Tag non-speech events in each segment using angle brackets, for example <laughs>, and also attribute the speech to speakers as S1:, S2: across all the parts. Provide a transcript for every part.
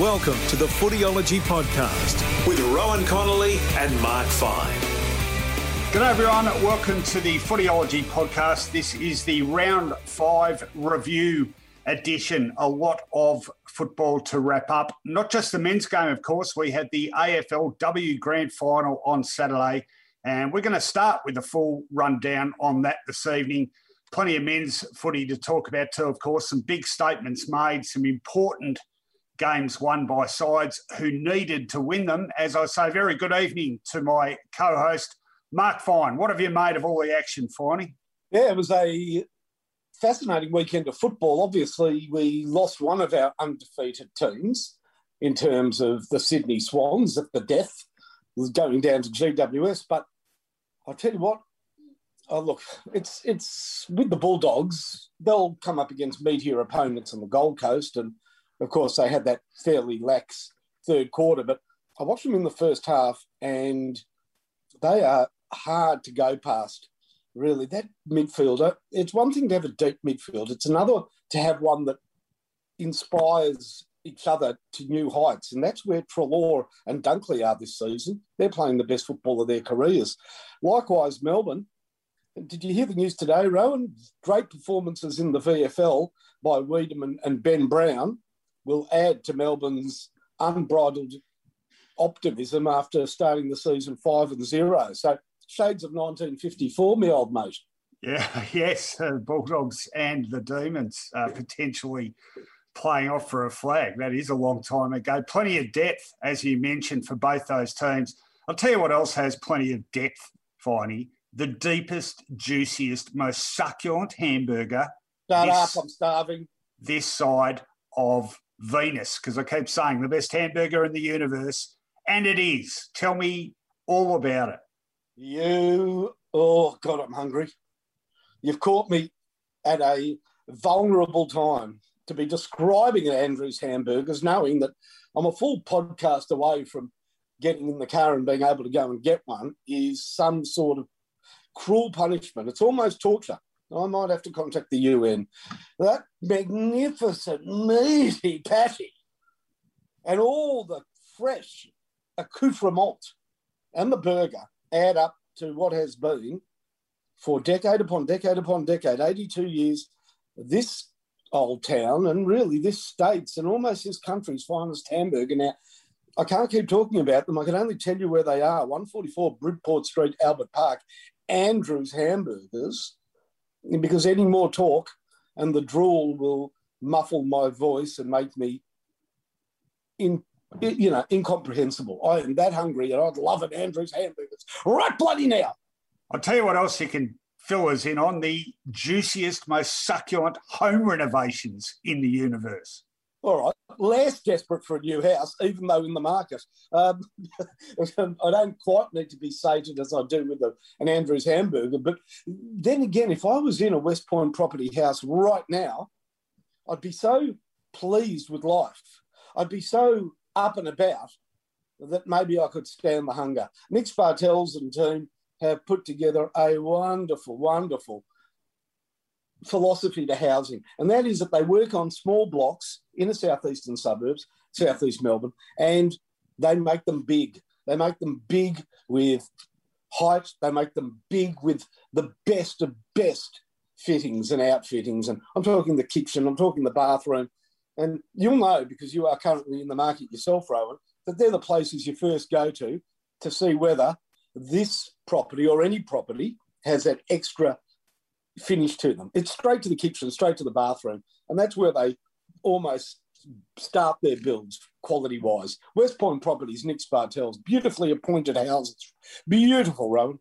S1: Welcome to the Footyology Podcast with Rowan Connolly and Mark Fine.
S2: G'day everyone, welcome to the Footyology Podcast. This is the round five review edition. A lot of football to wrap up. Not just the men's game, of course. We had the AFLW Grand Final on Saturday, and we're going to start with a full rundown on that this evening. Plenty of men's footy to talk about too, of course. Some big statements made, some important games won by sides who needed to win them. As I say, very good evening to my co host, Mark Fine. What have you made of all the action, Finey?
S3: Yeah, it was a fascinating weekend of football. Obviously, we lost one of our undefeated teams in terms of the Sydney Swans at the death, going down to GWS. But I'll tell you what, oh, look, it's it's with the Bulldogs, they'll come up against meatier opponents on the Gold Coast and of course, they had that fairly lax third quarter, but I watched them in the first half and they are hard to go past. Really, that midfielder, it's one thing to have a deep midfield, it's another to have one that inspires each other to new heights. And that's where Treloar and Dunkley are this season. They're playing the best football of their careers. Likewise, Melbourne. Did you hear the news today, Rowan? Great performances in the VFL by Weideman and Ben Brown will add to Melbourne's unbridled optimism after starting the season five and zero. So shades of 1954, me old mate.
S2: Yeah, <laughs> yes, uh, Bulldogs and the Demons uh, potentially playing off for a flag. That is a long time ago. Plenty of depth, as you mentioned, for both those teams. I'll tell you what else has plenty of depth, Finey. The deepest, juiciest, most succulent hamburger.
S3: Shut this, up, I'm starving.
S2: This side of Venus, because I keep saying the best hamburger in the universe, and it is. Tell me all about it.
S3: You, oh God, I'm hungry. You've caught me at a vulnerable time to be describing Andrew's hamburgers, knowing that I'm a full podcast away from getting in the car and being able to go and get one, is some sort of cruel punishment. It's almost torture. I might have to contact the UN. That magnificent, meaty patty and all the fresh accoutrement and the burger add up to what has been for decade upon decade upon decade, 82 years, this old town and really this state's and almost this country's finest hamburger. Now, I can't keep talking about them. I can only tell you where they are 144 Bridport Street, Albert Park, Andrew's Hamburgers because any more talk and the drool will muffle my voice and make me in you know incomprehensible. I am that hungry and I'd love it, Andrew's hamburgers right bloody now.
S2: I'll tell you what else you can fill us in on the juiciest, most succulent home renovations in the universe.
S3: All right, less desperate for a new house, even though in the market. Um, <laughs> I don't quite need to be sated as I do with a, an Andrews hamburger. But then again, if I was in a West Point property house right now, I'd be so pleased with life. I'd be so up and about that maybe I could stand the hunger. Nick Spartels and team have put together a wonderful, wonderful philosophy to housing, and that is that they work on small blocks in the southeastern suburbs, southeast Melbourne, and they make them big. They make them big with height. They make them big with the best of best fittings and outfittings. And I'm talking the kitchen. I'm talking the bathroom. And you'll know because you are currently in the market yourself, Rowan, that they're the places you first go to to see whether this property or any property has that extra finish to them. It's straight to the kitchen, straight to the bathroom. And that's where they almost start their builds quality wise. West Point Properties, Nick Spartels, beautifully appointed houses. Beautiful, Rowan.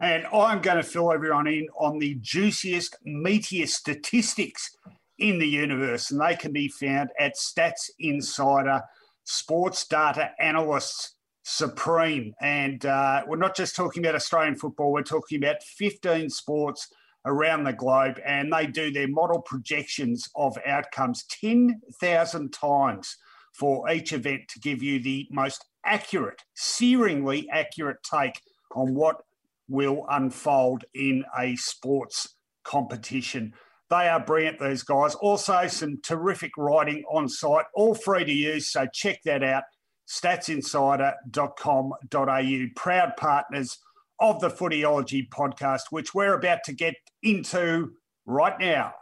S2: And I'm going to fill everyone in on the juiciest, meatiest statistics in the universe, and they can be found at Stats Insider Sports Data Analysts Supreme. And uh, we're not just talking about Australian football, we're talking about 15 sports around the globe, and they do their model projections of outcomes 10,000 times for each event to give you the most accurate, searingly accurate take on what will unfold in a sports competition. They are brilliant, these guys. Also, some terrific writing on site, all free to use. So check that out. Statsinsider.com.au. Proud partners of the Footyology podcast, which we're about to get into right now.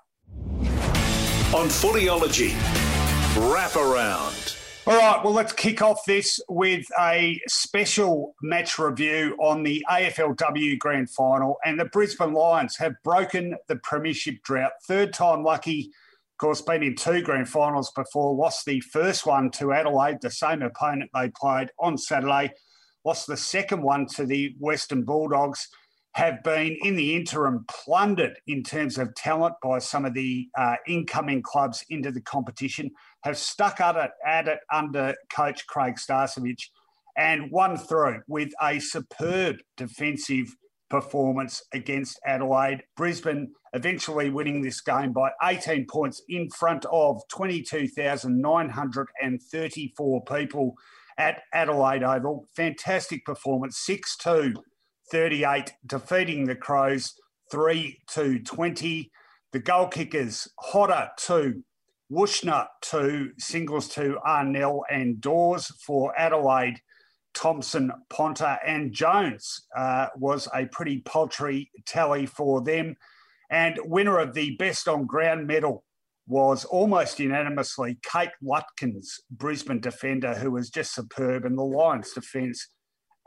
S1: On Footyology, wrap around.
S2: All right, well, let's kick off this with a special match review on the AFLW Grand Final. And the Brisbane Lions have broken the Premiership drought. Third time lucky, of course, been in two Grand Finals before, lost the first one to Adelaide, the same opponent they played on Saturday, lost the second one to the Western Bulldogs have been in the interim plundered in terms of talent by some of the uh, incoming clubs into the competition, have stuck at it, at it under coach Craig Starcevich and won through with a superb defensive performance against Adelaide. Brisbane eventually winning this game by 18 points in front of 22,934 people at Adelaide Oval. Fantastic performance, 6 2 38, defeating the Crows 3 to 20. The goal kickers, Hodder 2, Wuetschner 2, singles to Arnell and Dawes for Adelaide. Thompson, Ponter, and Jones uh, was a pretty paltry tally for them. And winner of the best on ground medal was almost unanimously Kate Lutkins, Brisbane defender, who was just superb. And the Lions defence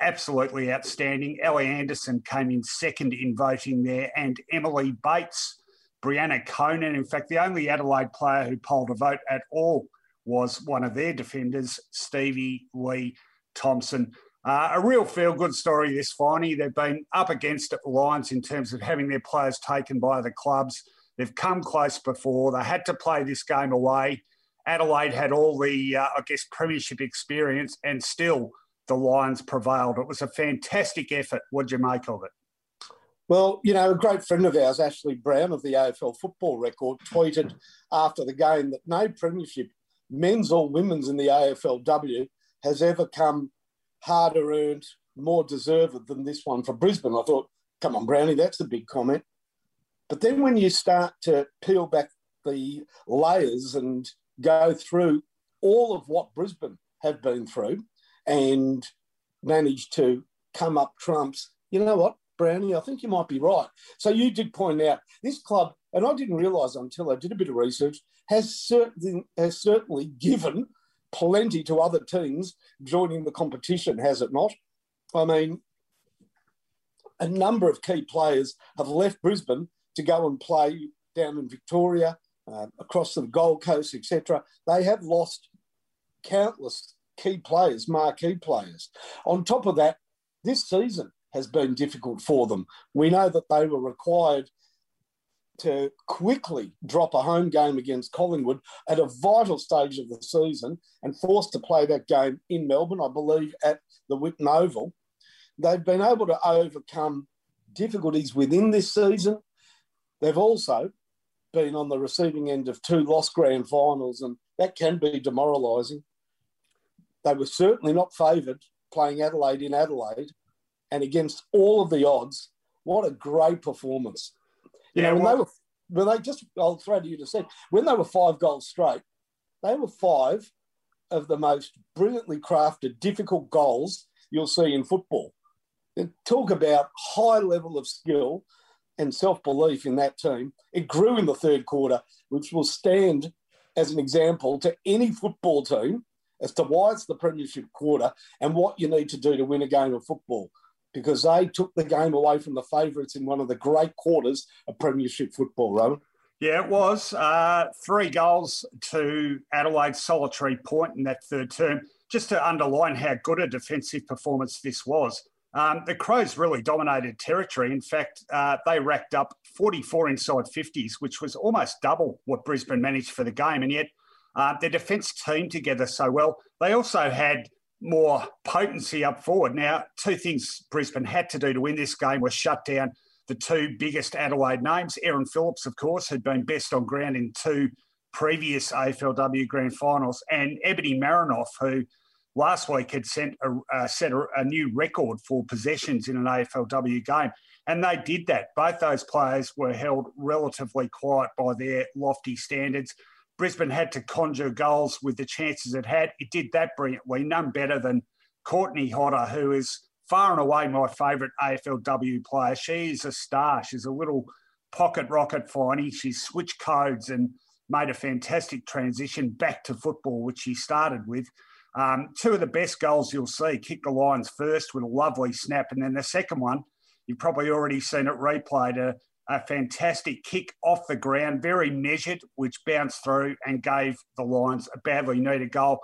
S2: absolutely outstanding. Ally Anderson came in second in voting there, and Emily Bates, Breanna Koenen. In fact, the only Adelaide player who polled a vote at all was one of their defenders, Stevie Lee Thompson. Uh, a real feel good story this finally. They've been up against it, Lions, in terms of having their players taken by the clubs. They've come close before. They had to play this game away. Adelaide had all the, uh, I guess, premiership experience and still the Lions prevailed. It was a fantastic effort. What'd you make of it?
S3: Well, you know, a great friend of ours, Ashley Browne of the AFL Football Record, tweeted after the game that no premiership, men's or women's in the AFLW, has ever come harder earned, more deserved than this one for Brisbane. I thought, come on, Brownie, that's a big comment. But then when you start to peel back the layers and go through all of what Brisbane have been through, and managed to come up trumps. You know what, Brownie? I think you might be right. So you did point out this club, and I didn't realise until I did a bit of research, has certainly has certainly given plenty to other teams joining the competition, has it not? I mean, a number of key players have left Brisbane to go and play down in Victoria, uh, across the Gold Coast, etc. They have lost countless key players, marquee players. On top of that, this season has been difficult for them. We know that they were required to quickly drop a home game against Collingwood at a vital stage of the season and forced to play that game in Melbourne, I believe, at the Whitten Oval. They've been able to overcome difficulties within this season. They've also been on the receiving end of two lost grand finals, and that can be demoralising. They were certainly not favoured playing Adelaide in Adelaide and against all of the odds. What a great performance. You yeah, know, when well, they were when they just I'll throw to you to say when they were five goals straight, they were five of the most brilliantly crafted, difficult goals you'll see in football. Talk about high level of skill and self belief in that team. It grew in the third quarter, which will stand as an example to any football team as to why it's the premiership quarter and what you need to do to win a game of football because they took the game away from the favourites in one of the great quarters of premiership football, Rowan.
S2: Yeah, it was. Uh, three goals to Adelaide's solitary point in that third term. Just to underline how good a defensive performance this was, Um, the Crows really dominated territory. In fact, uh, they racked up 44 inside 50s, which was almost double what Brisbane managed for the game. And yet, uh, their defence teamed together so well. They also had more potency up forward. Now, two things Brisbane had to do to win this game was shut down the two biggest Adelaide names. Erin Phillips, of course, had been best on ground in two previous AFLW grand finals, and Ebony Marinoff, who last week had sent a, uh, set a, a, new record for possessions in an AFLW game. And they did that. Both those players were held relatively quiet by their lofty standards. Brisbane had to conjure goals with the chances it had. It did that brilliantly, none better than Courtney Hodder, who is far and away my favourite AFLW player. She is a star. She's a little pocket rocket finey. She's switched codes and made a fantastic transition back to football, which she started with. Um, two of the best goals you'll see kick the Lions first with a lovely snap, and then the second one, you've probably already seen it replayed. A, a fantastic kick off the ground, very measured, which bounced through and gave the Lions a badly needed goal.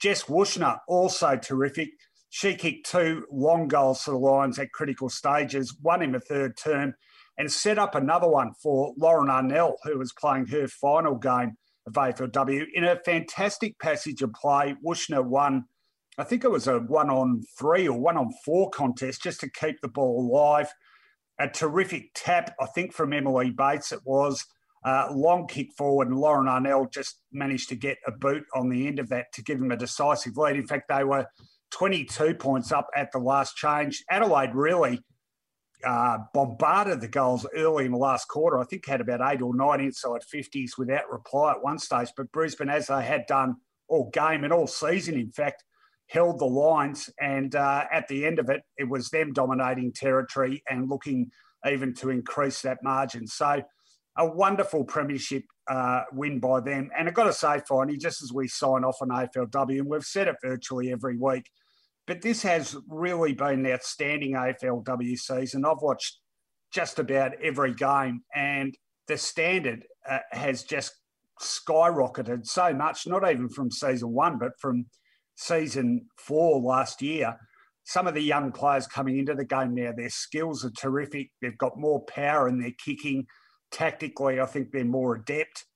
S2: Jess Wuetschner, also terrific. She kicked two long goals for the Lions at critical stages, one in the third term, and set up another one for Lauren Arnell, who was playing her final game of AFLW in a fantastic passage of play. Wuetschner won, I think it was a one on three or one on four contest just to keep the ball alive. A terrific tap, I think, from Emily Bates, it was. Uh, long kick forward, and Lauren Arnell just managed to get a boot on the end of that to give them a decisive lead. In fact, they were 22 points up at the last change. Adelaide really uh, bombarded the goals early in the last quarter. I think had about eight or nine inside 50s without reply at one stage. But Brisbane, as they had done all game and all season, in fact, held the lines. And uh, at the end of it, it was them dominating territory and looking even to increase that margin. So a wonderful premiership uh, win by them. And I've got to say, finally, just as we sign off on AFLW, and we've said it virtually every week, but this has really been an outstanding AFLW season. I've watched just about every game, and the standard uh, has just skyrocketed so much, not even from season one, but from season four last year. Some of the young players coming into the game now, their skills are terrific. They've got more power in their kicking. Tactically, I think they're more adept.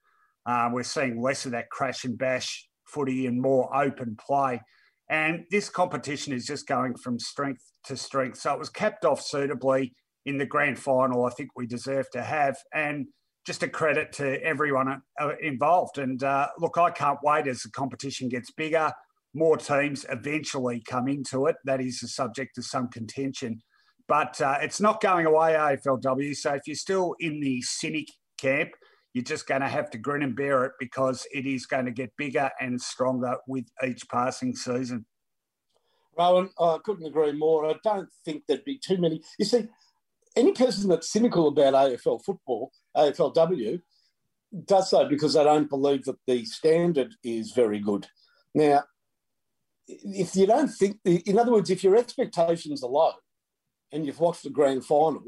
S2: Uh, we're seeing less of that crash and bash footy and more open play. And this competition is just going from strength to strength. So it was capped off suitably in the grand final. I think we deserve to have. And just a credit to everyone uh, involved. And uh, look, I can't wait as the competition gets bigger, more teams eventually come into it. That is a subject of some contention. But uh, it's not going away, AFLW. So if you're still in the cynic camp, you're just going to have to grin and bear it because it is going to get bigger and stronger with each passing season.
S3: Rowan, I couldn't agree more. I don't think there'd be too many. You see, any person that's cynical about AFL football, AFLW, does so because they don't believe that the standard is very good. Now, if you don't think, in other words, if your expectations are low and you've watched the grand final,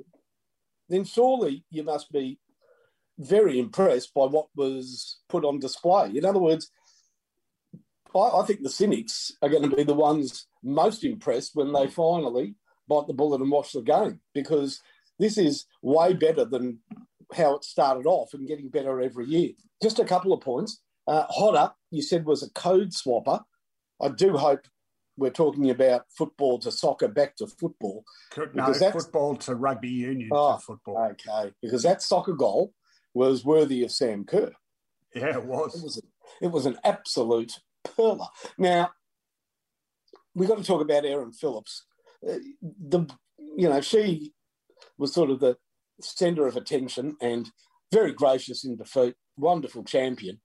S3: then surely you must be very impressed by what was put on display. In other words, I, I think the cynics are going to be the ones most impressed when they finally bite the bullet and watch the game because this is way better than how it started off and getting better every year. Just a couple of points. Uh, Hodder, you said, was a code swapper. I do hope we're talking about football to soccer back to football.
S2: No, football to rugby union oh, to football.
S3: Okay, because that soccer goal was worthy of Sam Kerr.
S2: Yeah, it was.
S3: It was, a, it was an absolute perler. Now, we've got to talk about Erin Phillips. Uh, the you know she was sort of the centre of attention and very gracious in defeat, wonderful champion,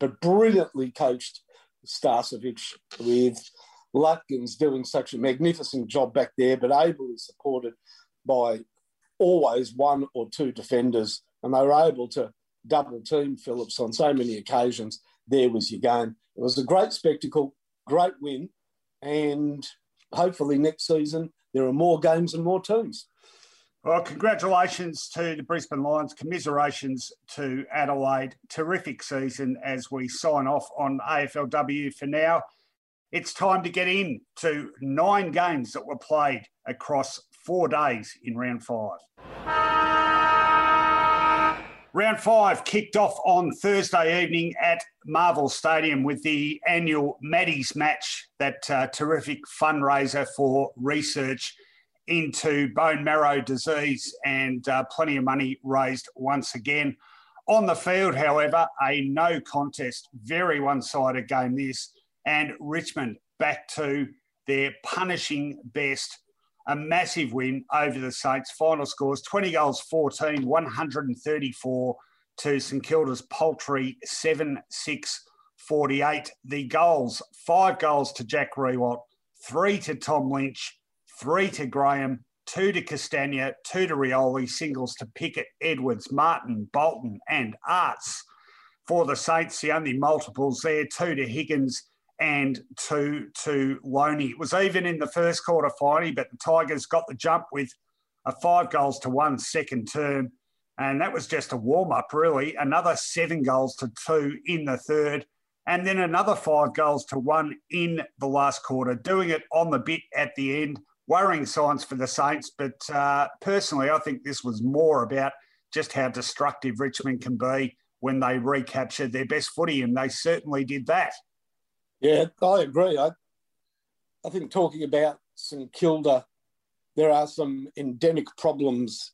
S3: but brilliantly coached Starcevich with Lutkins doing such a magnificent job back there, but ably supported by always one or two defenders and they were able to double team Phillips on so many occasions. There was your game. It was a great spectacle, great win, and hopefully next season there are more games and more teams.
S2: Well, congratulations to the Brisbane Lions. Commiserations to Adelaide. Terrific season as we sign off on AFLW for now. it's time to get in to nine games that were played across four days in round five. Round five kicked off on Thursday evening at Marvel Stadium with the annual Maddies match, that uh, terrific fundraiser for research into bone marrow disease, and uh, plenty of money raised once again. On the field, however, a no contest, very one sided game this, and Richmond back to their punishing best a massive win over the Saints. Final scores 20 goals 14, 134 to St Kilda's paltry 7 6 48. The goals five goals to Jack Riewoldt, three to Tom Lynch, three to Graham, two to Castagna, two to Rioli, singles to Pickett, Edwards, Martin, Bolton, and Aarts. For the Saints, the only multiples there, two to Higgins and two to Lonie. It was even in the first quarter finally, but the Tigers got the jump with a five goals to one second term. And that was just a warm up, really. Another seven goals to two in the third. And then another five goals to one in the last quarter, doing it on the bit at the end. Worrying signs for the Saints. But uh, personally, I think this was more about just how destructive Richmond can be when they recapture their best footy. And they certainly did that.
S3: Yeah, I agree. I, I think talking about St Kilda, there are some endemic problems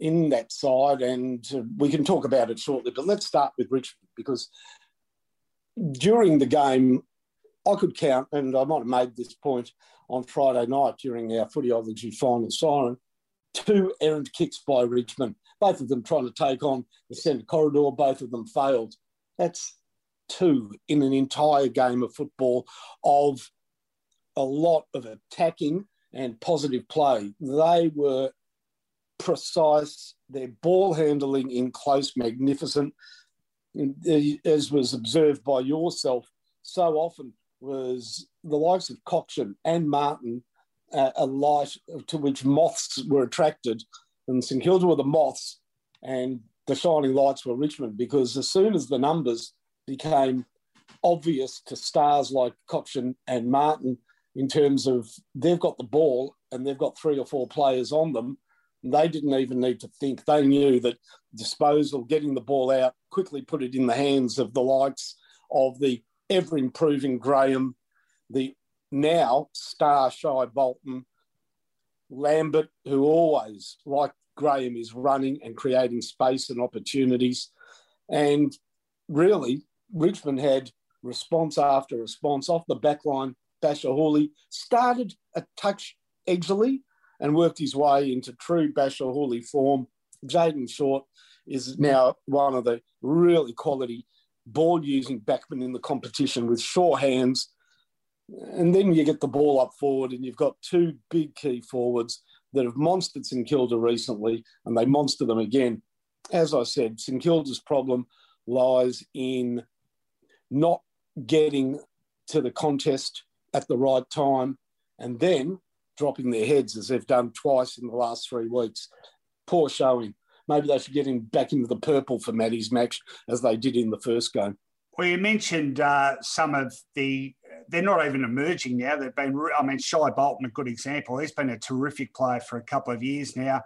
S3: in that side, and uh, we can talk about it shortly. But let's start with Richmond because during the game, I could count, and I might have made this point on Friday night during our footyology final siren, two errant kicks by Richmond, both of them trying to take on the centre corridor, both of them failed. That's two in an entire game of football of a lot of attacking and positive play. They were precise, their ball handling in close, magnificent, as was observed by yourself so often was the likes of Cotchin and Martin uh, a light to which moths were attracted. And St Kilda were the moths and the shining lights were Richmond because as soon as the numbers became obvious to stars like Cotchin and Martin in terms of they've got the ball and they've got three or four players on them. They didn't even need to think. They knew that disposal, getting the ball out, quickly put it in the hands of the likes of the ever improving Graham, the now star Shai Bolton, Lambert, who always, like Graham, is running and creating space and opportunities. And really, Richmond had response after response off the back line. Bachar Houli started a touch edgily and worked his way into true Bachar Houli form. Jayden Short is now one of the really quality ball using backmen in the competition with sure hands. And then you get the ball up forward, and you've got two big key forwards that have monstered St Kilda recently, and they monster them again. As I said, St Kilda's problem lies in not getting to the contest at the right time and then dropping their heads as they've done twice in the last three weeks. Poor showing. Maybe they should get him back into the purple for Maddie's match as they did in the first game.
S2: Well, you mentioned uh, some of the, they're not even emerging now. They've been, I mean, Shai Bolton, a good example. He's been a terrific player for a couple of years now.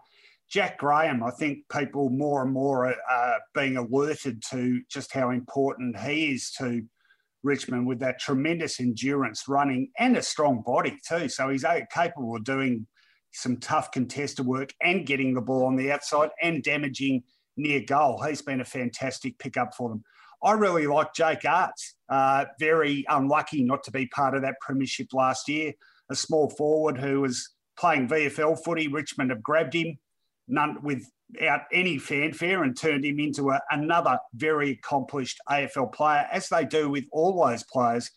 S2: Jack Graham, I think people more and more are, being alerted to just how important he is to Richmond with that tremendous endurance running and a strong body too. So he's capable of doing some tough contested work and getting the ball on the outside and damaging near goal. He's been a fantastic pickup for them. I really like Jake Aarts. Uh, very unlucky not to be part of that premiership last year. A small forward who was playing VFL footy. Richmond have grabbed him, none with out any fanfare and turned him into a, another very accomplished AFL player, as they do with all those players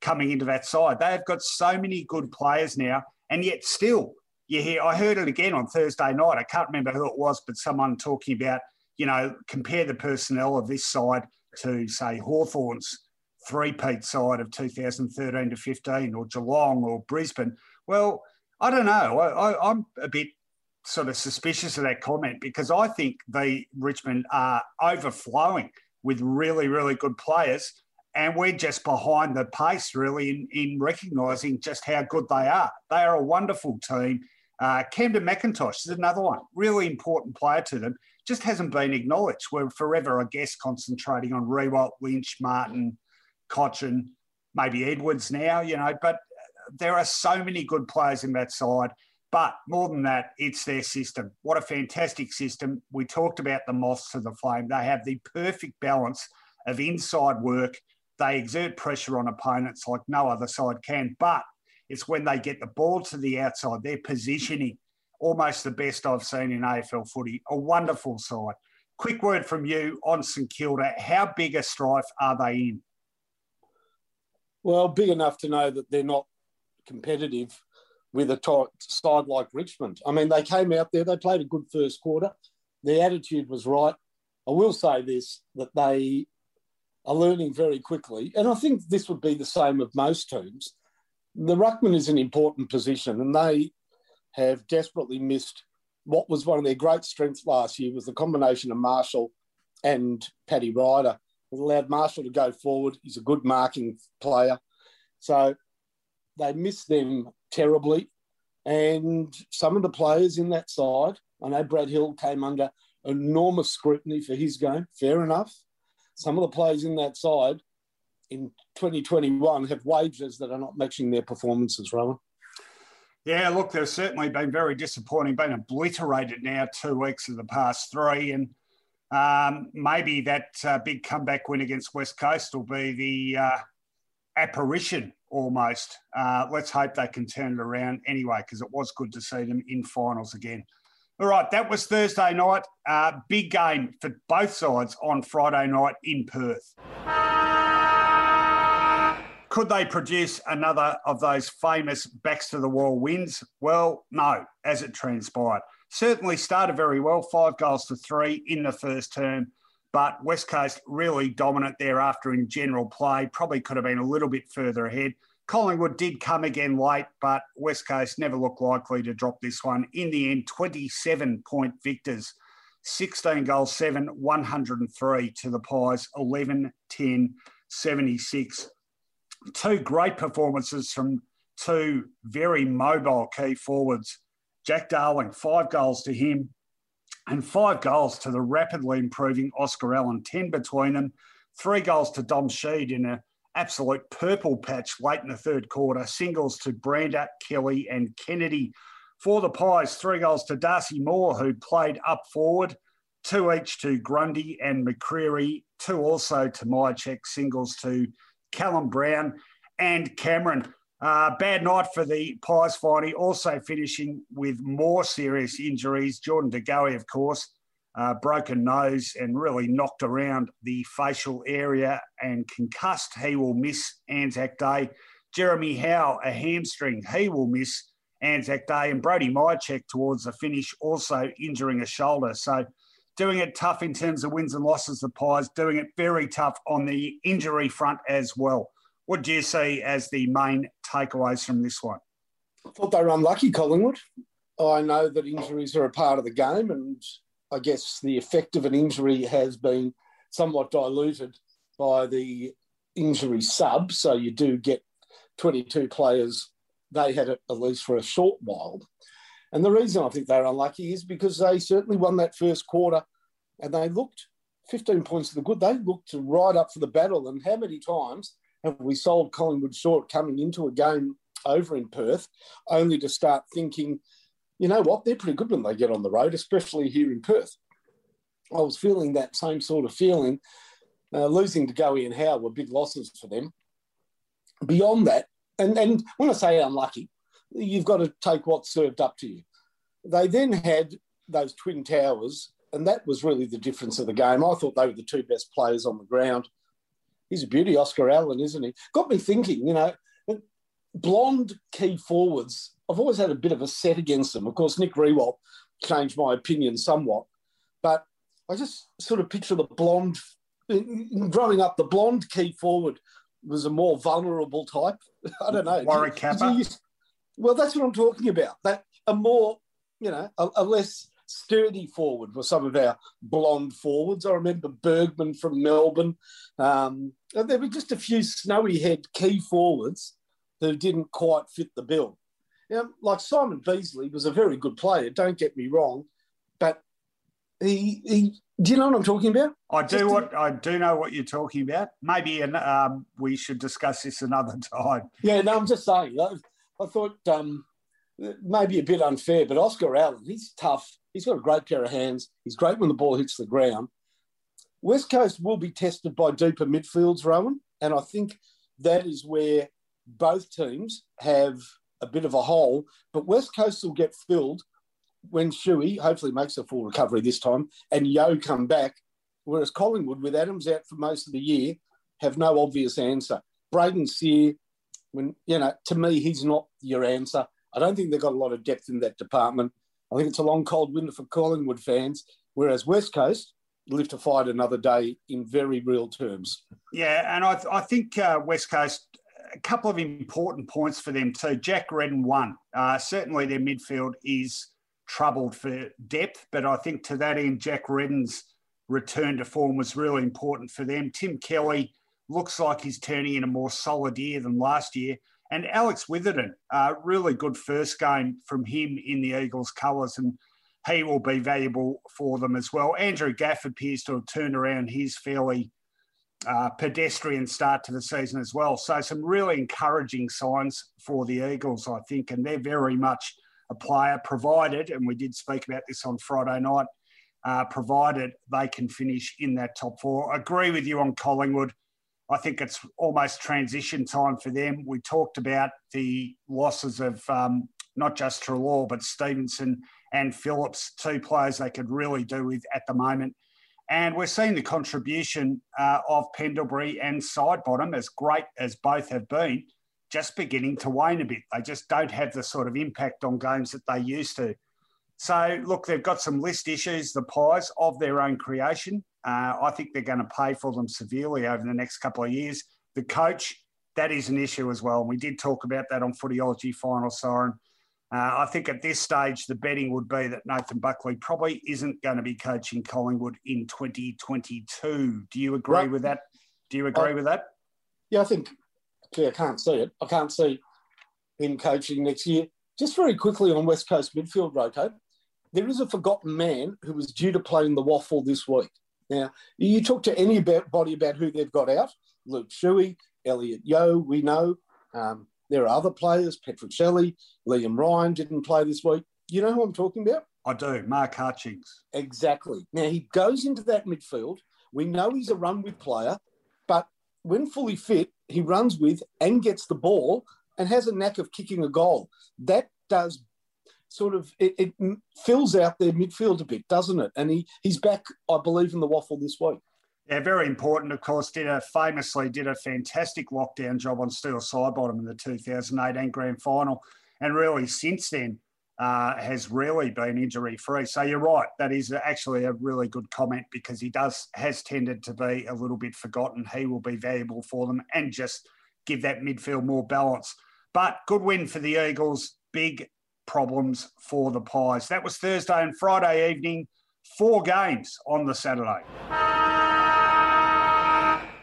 S2: coming into that side. They have got so many good players now, and yet still, you hear. I heard it again on Thursday night. I can't remember who it was, but someone talking about, you know, compare the personnel of this side to say Hawthorn's three-peat side of 2013 to 15, or Geelong or Brisbane. Well, I don't know. I, I'm a bit sort of suspicious of that comment because I think the Richmond are overflowing with really, really good players. and we're just behind the pace, really, in, in recognising just how good they are. They are a wonderful team. Uh, Kamdyn McIntosh is another one, really important player to them. Just hasn't been acknowledged. We're forever, I guess, concentrating on Riewoldt, Lynch, Martin, Cotchin, maybe Edwards now, you know, but there are so many good players in that side. But more than that, it's their system. What a fantastic system. We talked about the moths to the flame. They have the perfect balance of inside work. They exert pressure on opponents like no other side can. But it's when they get the ball to the outside, their positioning, almost the best I've seen in AFL footy. A wonderful side. Quick word from you on St Kilda. How big a strife are they in?
S3: Well, big enough to know that they're not competitive with a tight side like Richmond. I mean, they came out there, they played a good first quarter. Their attitude was right. I will say this that they are learning very quickly. And I think this would be the same with most teams. The Ruckman is an important position, and they have desperately missed what was one of their great strengths last year was the combination of Marshall and Paddy Ryder. It allowed Marshall to go forward. He's a good marking player. So they missed them terribly. And some of the players in that side, I know Brad Hill came under enormous scrutiny for his game, fair enough. Some of the players in that side in 2021 have wages that are not matching their performances, Rowan.
S2: Yeah, look, they've certainly been very disappointing, been obliterated now two weeks of the past three. And um, maybe that uh, big comeback win against West Coast will be the uh, apparition almost. Uh, let's hope they can turn it around anyway, because it was good to see them in finals again. All right, that was Thursday night. Uh, big game for both sides on Friday night in Perth. Could they produce another of those famous backs to the wall wins? Well, no, as it transpired. Certainly started very well, five goals to three in the first term but West Coast really dominant thereafter in general play. Probably could have been a little bit further ahead. Collingwood did come again late, but West Coast never looked likely to drop this one. In the end, 27 point victors, 16 goals, 7, 103 to the Pies, 11, 10, 76. Two great performances from two very mobile key forwards. Jack Darling, five goals to him, and five goals to the rapidly improving Oscar Allen, 10 between them, three goals to Dom Sheed in an absolute purple patch late in the third quarter, singles to Brander, Kelly, and Kennedy. For the Pies, three goals to Darcy Moore, who played up forward, two each to Grundy and McCreery, two also to Mihocek, singles to Callum Brown and Cameron. Uh, bad night for the Pies finally, also finishing with more serious injuries. Jordan De Goey, of course, uh, broken nose and really knocked around the facial area and concussed. He will miss Anzac Day. Jeremy Howe, a hamstring, he will miss Anzac Day. And Brody Mihocek towards the finish, also injuring a shoulder. So doing it tough in terms of wins and losses, the Pies, doing it very tough on the injury front as well. What do you see as the main takeaways from this one?
S3: I thought they were unlucky, Collingwood. I know that injuries are a part of the game, and I guess the effect of an injury has been somewhat diluted by the injury sub. So you do get 22 players. They had it at least for a short while. And the reason I think they're unlucky is because they certainly won that first quarter and they looked 15 points to the good. They looked right up for the battle. And how many times have we sold Collingwood short coming into a game over in Perth, only to start thinking, you know what, they're pretty good when they get on the road, especially here in Perth. I was feeling that same sort of feeling. Uh, losing De Goey and Howe were big losses for them. Beyond that, and, and when I say unlucky, you've got to take what's served up to you. They then had those twin towers, and that was really the difference of the game. I thought they were the two best players on the ground he's a beauty, Oscar Allen, isn't he? Got me thinking, you know, blonde key forwards. I've always had a bit of a set against them. Of course, Nick Riewoldt changed my opinion somewhat, but I just sort of picture the blonde. Growing up, the blonde key forward was a more vulnerable type. <laughs> I don't know.
S2: Warwick Capper.
S3: Well, that's what I'm talking about. That a more, you know, a, a less sturdy forward were some of our blonde forwards. I remember Bergman from Melbourne. Um, there were just a few snowy head key forwards who didn't quite fit the bill. Now, like Simon Beasley was a very good player, don't get me wrong, but he, he do you know what I'm talking about?
S2: I do what I do know what you're talking about. Maybe um, we should discuss this another <laughs> time.
S3: Yeah, no, I'm just saying. I, I thought um, maybe a bit unfair, but Oscar Allen, he's tough. He's got a great pair of hands. He's great when the ball hits the ground. West Coast will be tested by deeper midfields, Rowan, and I think that is where both teams have a bit of a hole. But West Coast will get filled when Shuey hopefully makes a full recovery this time and Yeo come back, whereas Collingwood, with Adams out for most of the year, have no obvious answer. Brayden Sier, when you know, to me, he's not your answer. I don't think they've got a lot of depth in that department. I think it's a long, cold winter for Collingwood fans, whereas West Coast live to fight another day in very real terms.
S2: Yeah, and I, I think uh, West Coast, a couple of important points for them too. Jack Redden won. Uh, certainly their midfield is troubled for depth, but I think to that end, Jack Redden's return to form was really important for them. Tim Kelly looks like he's turning in a more solid year than last year. And Alex Witherden, uh, really good first game from him in the Eagles' colours, and he will be valuable for them as well. Andrew Gaff appears to have turned around his fairly uh, pedestrian start to the season as well. So, some really encouraging signs for the Eagles, I think, and they're very much a player, provided, and we did speak about this on Friday night, uh, provided they can finish in that top four. I agree with you on Collingwood. I think it's almost transition time for them. We talked about the losses of um, not just Treloar, but Stevenson and Phillips, two players they could really do with at the moment. And we're seeing the contribution uh, of Pendlebury and Sidebottom, as great as both have been, just beginning to wane a bit. They just don't have the sort of impact on games that they used to. So, look, they've got some list issues, the Pies, of their own creation. Uh, I think they're going to pay for them severely over the next couple of years. The coach, that is an issue as well. And we did talk about that on Footyology Final Siren. Uh, I think at this stage, the betting would be that Nathan Buckley probably isn't going to be coaching Collingwood in 2022. Do you agree right. with that? Do you agree uh, with that?
S3: Yeah, I think actually, I can't see it. I can't see him coaching next year. Just very quickly on West Coast midfield, RoCo, there is a forgotten man who was due to play in the WAFL this week. Now, you talk to anybody about who they've got out, Luke Shuey, Elliot Yeo, we know. Um, there are other players, Patrick Shelley, Liam Ryan didn't play this week. You know who I'm talking about?
S2: I do, Mark Hutchings.
S3: Exactly. Now, he goes into that midfield. We know he's a run with player, but when fully fit, he runs with and gets the ball and has a knack of kicking a goal. That does sort of it, it fills out their midfield a bit, doesn't it? And he he's back, I believe, in the WAFL this week.
S2: Yeah, very important. Of course, did a famously did a fantastic lockdown job on Steele Sidebottom in the 2018 Grand Final, and really since then uh, has really been injury free. So you're right. That is actually a really good comment because he does has tended to be a little bit forgotten. He will be valuable for them and just give that midfield more balance. But good win for the Eagles. Big problems for the Pies. That was Thursday and Friday evening. Four games on the Saturday.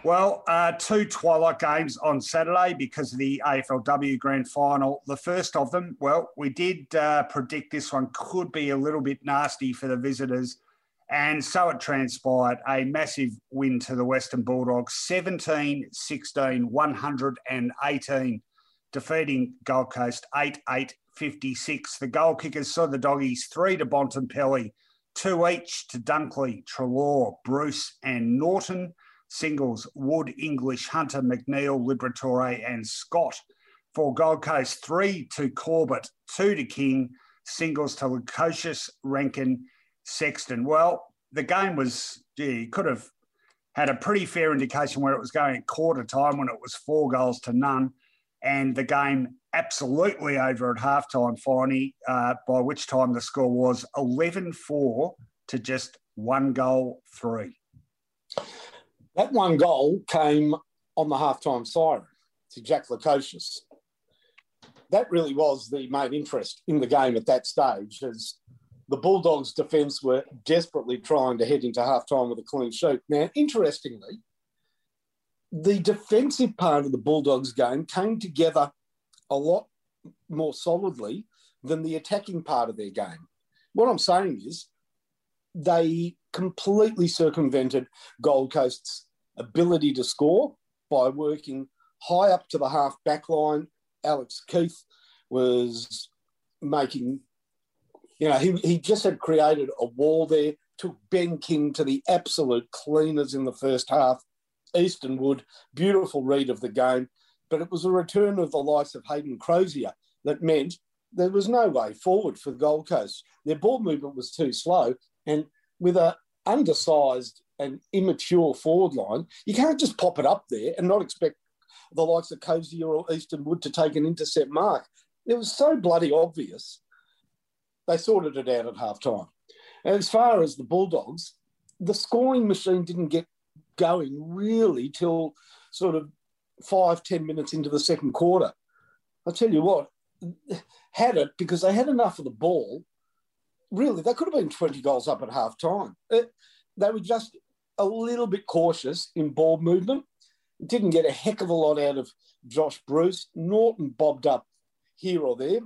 S2: Well, uh, two twilight games on Saturday because of the AFLW Grand Final. The first of them, well, we did uh, predict this one could be a little bit nasty for the visitors. And so it transpired a massive win to the Western Bulldogs 17 16 118, defeating Gold Coast 8 8 56. The goal kickers saw the doggies three to Bontempelli, two each to Dunkley, Treloar, Bruce, and Naughton singles Wood, English, Hunter, McNeil, Liberatore, and Scott. For Gold Coast, three to Corbett, two to King, singles to Lukosius, Rankine, Sexton. Well, the game was, gee, could have had a pretty fair indication where it was going at quarter time when it was four goals to none. And the game absolutely over at halftime, finally, uh, by which time the score was 11 4 to just one goal three.
S3: That one goal came on the halftime siren to Jack Lukosius. That really was the main interest in the game at that stage, as the Bulldogs' defence were desperately trying to head into half time with a clean sheet. Now, interestingly, the defensive part of the Bulldogs game came together a lot more solidly than the attacking part of their game. What I'm saying is they completely circumvented Gold Coast's ability to score by working high up to the half back line. Alex Keith was making, you know, he, he just had created a wall there, took Ben King to the absolute cleaners in the first half. Easton Wood, beautiful read of the game, but it was a return of the likes of Hayden Crozier that meant there was no way forward for the Gold Coast. Their ball movement was too slow, and with a undersized and immature forward line, you can't just pop it up there and not expect the likes of Crozier or Easton Wood to take an intercept mark. It was so bloody obvious. They sorted it out at half time. As far as the Bulldogs, the scoring machine didn't get going really till sort of five, ten minutes into the second quarter. I'll tell you what, had it because they had enough of the ball. Really, they could have been 20 goals up at half time. they were just a little bit cautious in ball movement. Didn't get a heck of a lot out of Josh Bruce. Naughton bobbed up here or there,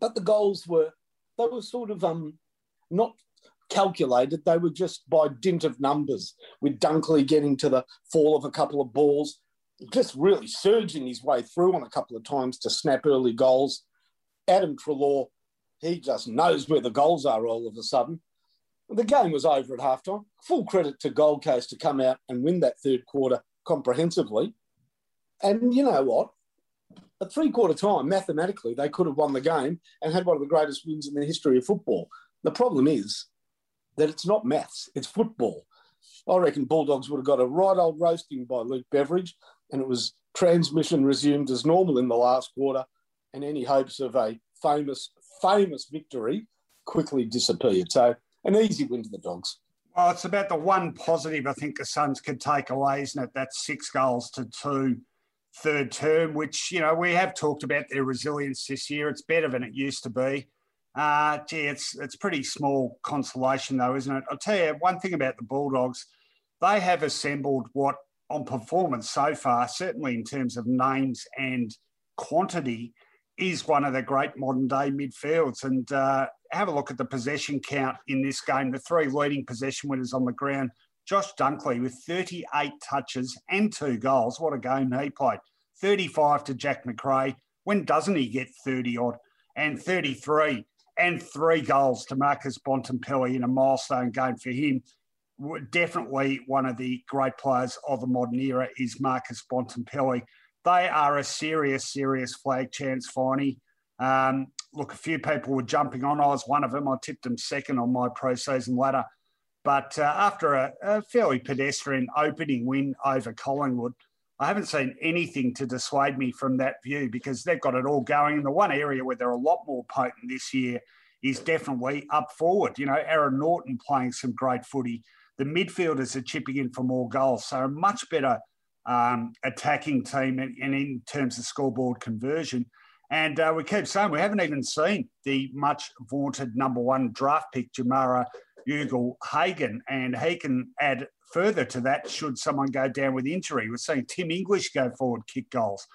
S3: but the goals were they were sort of um not calculated. They were just by dint of numbers, with Dunkley getting to the fall of a couple of balls, just really surging his way through on a couple of times to snap early goals. Adam Treloar, he just knows where the goals are all of a sudden. The game was over at halftime. Full credit to Gold Coast to come out and win that third quarter comprehensively. And you know what? At three quarter time, mathematically, they could have won the game and had one of the greatest wins in the history of football. The problem is that it's not maths, it's football. I reckon Bulldogs would have got a right old roasting by Luke Beveridge, and it was transmission resumed as normal in the last quarter, and any hopes of a famous, famous victory quickly disappeared. So, an easy win to the Dogs.
S2: Well, it's about the one positive I think the Suns could take away, isn't it? That's six goals to two third term, which, you know, we have talked about their resilience this year. It's better than it used to be. Uh, gee, it's it's pretty small consolation though, isn't it? I'll tell you one thing about the Bulldogs. They have assembled what on performance so far, certainly in terms of names and quantity, is one of the great modern day midfields. And uh, have a look at the possession count in this game. The three leading possession winners on the ground. Josh Dunkley with 38 touches and two goals. What a game he played. 35 to Jack Macrae. When doesn't he get 30 odd? And 33 and three goals to Marcus Bontempelli in a milestone game for him. Definitely one of the great players of the modern era is Marcus Bontempelli. They are a serious, serious flag chance, Finey. Um, look, a few people were jumping on. I was one of them. I tipped them second on my pro-season ladder. But uh, after a, a fairly pedestrian opening win over Collingwood, I haven't seen anything to dissuade me from that view because they've got it all going. And the one area where they're a lot more potent this year is definitely up forward. You know, Aaron Naughton playing some great footy. The midfielders are chipping in for more goals. So a much better um, attacking team and, in terms of scoreboard conversion. And uh, we keep saying we haven't even seen the much vaunted number one draft pick, Jamarra Ugle-Hagan. And he can add further to that should someone go down with injury. We're seeing Tim English go forward, kick goals.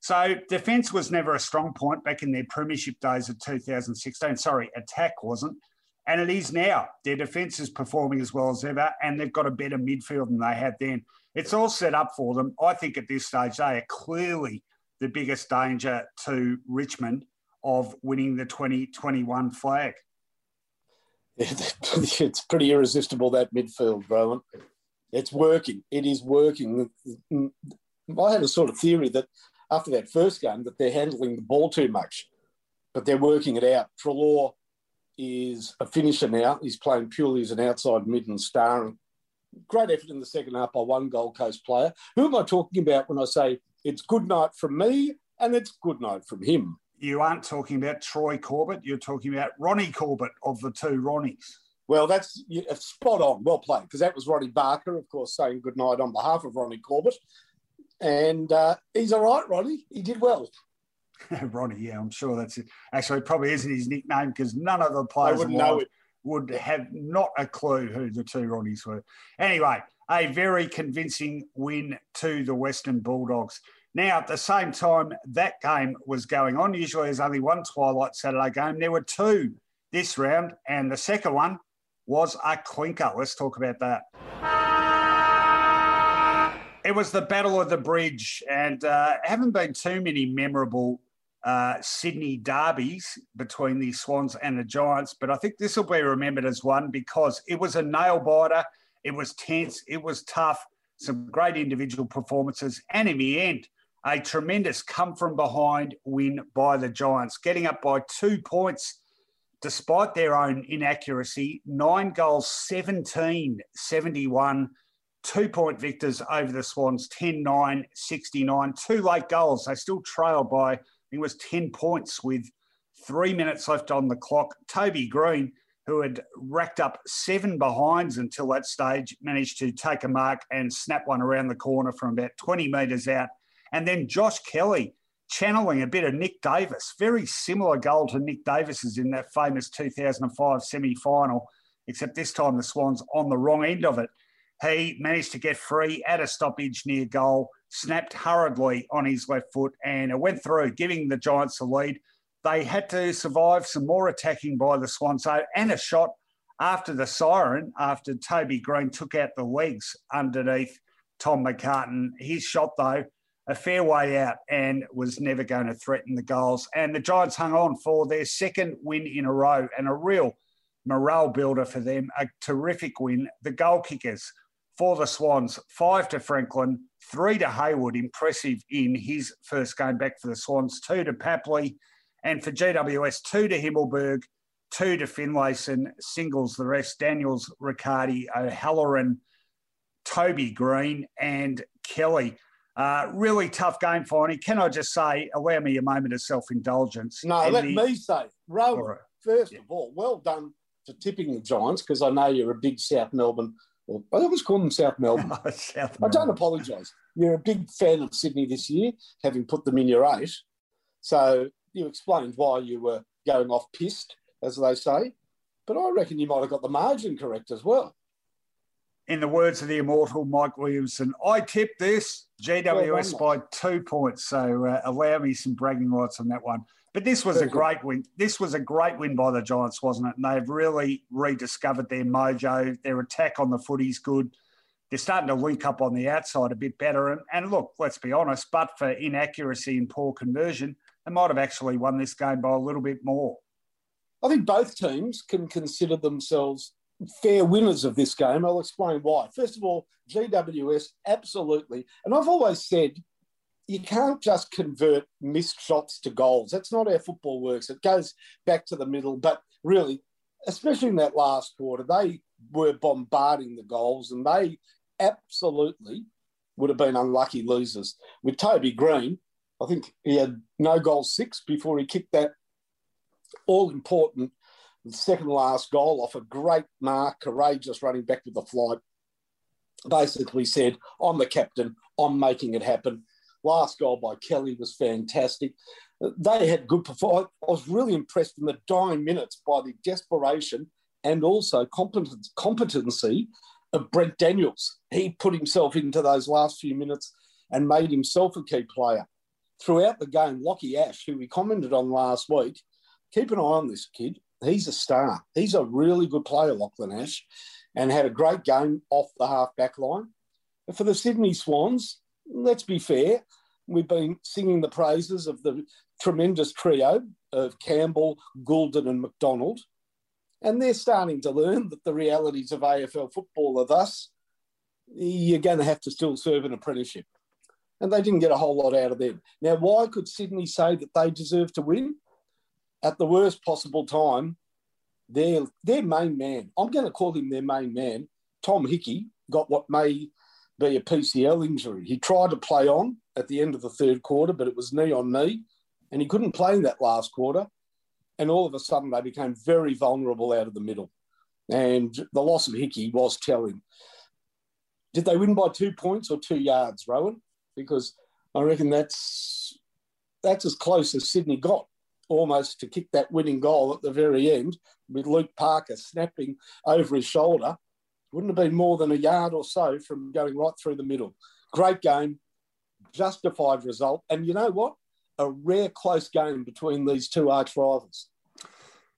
S2: So defence was never a strong point back in their premiership days of 2016. Sorry, attack wasn't. And it is now. Their defence is performing as well as ever, and they've got a better midfield than they had then. It's all set up for them. I think at this stage, they are clearly the biggest danger to Richmond of winning the 2021 flag. <laughs>
S3: It's pretty irresistible, that midfield, Rowan it's working. It is working. I had a sort of theory that after that first game that they're handling the ball too much, but they're working it out. Treloar is a finisher now. He's playing purely as an outside mid and starring. Great effort in the second half by one Gold Coast player. Who am I talking about when I say it's good night from me and it's good night from him?
S2: You aren't talking about Troy Corbett. You're talking about Ronnie Corbett of the two Ronnies.
S3: Well, that's spot on. Well played, because that was Ronnie Barker, of course, saying good night on behalf of Ronnie Corbett. And uh, he's all right, Ronnie. He did well. <laughs>
S2: Ronnie, yeah, I'm sure that's it. Actually, it probably isn't his nickname because none of the players
S3: wouldn't know it.
S2: would have not a clue who the two Ronnies were. Anyway, a very convincing win to the Western Bulldogs. Now, at the same time that game was going on, usually there's only one Twilight Saturday game. There were two this round, and the second one was a clinker. Let's talk about that. It was the Battle of the Bridge, and uh, haven't been too many memorable uh, Sydney derbies between the Swans and the Giants, but I think this will be remembered as one because it was a nail biter. It was tense. It was tough. Some great individual performances, and in the end, a tremendous come from behind win by the Giants, getting up by two points despite their own inaccuracy. Nine goals, 17 71, two point victors over the Swans, 10 9 69. Two late goals. They still trailed by, It was 10 points with three minutes left on the clock. Toby Greene, who had racked up seven behinds until that stage, managed to take a mark and snap one around the corner from about 20 metres out and then Josh Kelly channeling a bit of Nick Davis, very similar goal to Nick Davis's in that famous 2005 semi final, except this time the Swans on the wrong end of it. He managed to get free at a stoppage near goal, snapped hurriedly on his left foot, and it went through, giving the Giants the lead. They had to survive some more attacking by the Swans and a shot after the siren, after Toby Greene took out the legs underneath Tom McCartin. His shot, though, a fair way out and was never going to threaten the goals. And the Giants hung on for their second win in a row and a real morale builder for them. A terrific win. The goal kickers for the Swans five to Franklin, three to Hayward, impressive in his first game back for the Swans, two to Papley, and for GWS, two to Himmelberg, two to Finlayson, singles the rest, Daniels, Riccardi, O'Halloran, Toby Greene, and Kelly. Uh, really tough game for me. Can I just say, allow me a moment of self indulgence?
S3: No, let the... me say, Rowan, right. first yeah. of all, well done for tipping the Giants because I know you're a big South Melbourne, or I always call them South Melbourne. <laughs> South Melbourne. I don't apologise. You're a big fan of Sydney this year, having put them in your eight. So you explained why you were going off pissed, as they say. But I reckon you might have got the margin correct as well
S2: in the words of the immortal Mike Williamson, I tipped this GWS by two points. So uh, allow me some bragging rights on that one. But this was a great win. This was a great win by the Giants, wasn't it? And they've really rediscovered their mojo. Their attack on the footy's good. They're starting to link up on the outside a bit better. And, and look, let's be honest, but for inaccuracy and poor conversion, they might have actually won this game by a little bit more.
S3: I think both teams can consider themselves fair winners of this game. I'll explain why. First of all, GWS, absolutely. And I've always said you can't just convert missed shots to goals. That's not how football works. It goes back to the middle. But really, especially in that last quarter, they were bombarding the goals and they absolutely would have been unlucky losers. With Toby Greene, I think he had no goal six before he kicked that all important second last goal off a great mark, courageous running back with the flight. Basically said, I'm the captain, I'm making it happen. Last goal by Kelly was fantastic. They had good performance. I was really impressed in the dying minutes by the desperation and also competence, competency of Brent Daniels. He put himself into those last few minutes and made himself a key player. Throughout the game, Lockie Ash, who we commented on last week, keep an eye on this kid he's a star. He's a really good player, Lachlan Ash, and had a great game off the half back line. For the Sydney Swans, let's be fair, we've been singing the praises of the tremendous trio of Campbell, Gulden, and McDonald. And they're starting to learn that the realities of AFL football are thus you're going to have to still serve an apprenticeship. And they didn't get a whole lot out of them. Now, why could Sydney say that they deserve to win? at the worst possible time, their their main man, I'm going to call him their main man, Tom Hickey, got what may be a PCL injury. He tried to play on at the end of the third quarter, but it was knee on knee, and he couldn't play in that last quarter. And all of a sudden, they became very vulnerable out of the middle. And the loss of Hickey was telling. Did they win by two points or two yards, Rowan? Because I reckon that's that's as close as Sydney got almost to kick that winning goal at the very end with Luke Parker snapping over his shoulder. Wouldn't have been more than a yard or so from going right through the middle. Great game, justified result. And you know what? A rare close game between these two arch rivals.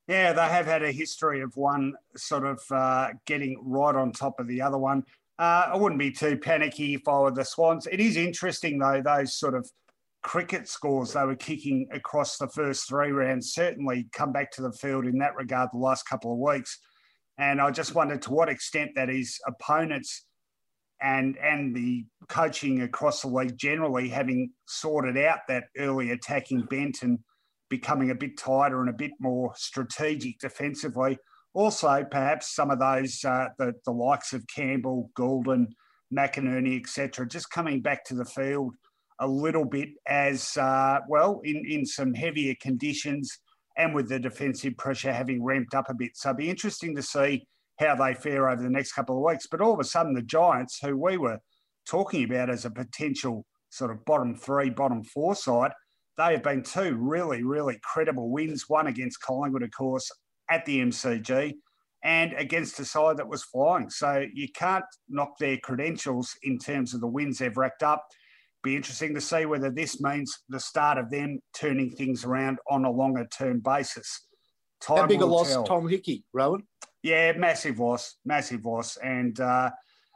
S2: Yeah, they have had a history of one sort of uh, getting right on top of the other one. Uh, I wouldn't be too panicky if I were the Swans. It is interesting, though, those sort of cricket scores they were kicking across the first three rounds certainly come back to the field in that regard the last couple of weeks. And I just wondered to what extent that his opponents and and the coaching across the league generally having sorted out that early attacking bent and becoming a bit tighter and a bit more strategic defensively. Also, perhaps some of those uh, the the likes of Campbell, Gulden, McInerney, etc., just coming back to the field a little bit as uh, well in in some heavier conditions and with the defensive pressure having ramped up a bit. So it'd be interesting to see how they fare over the next couple of weeks. But all of a sudden, the Giants, who we were talking about as a potential sort of bottom three, bottom four side, they have been two really, really credible wins. One against Collingwood, of course, at the MCG, and against a side that was flying. So you can't knock their credentials in terms of the wins they've racked up. Be interesting to see whether this means the start of them turning things around on a longer term basis.
S3: Time How big a loss, tell. Tom Hickey, Rowan?
S2: Yeah, massive loss, massive loss, and uh,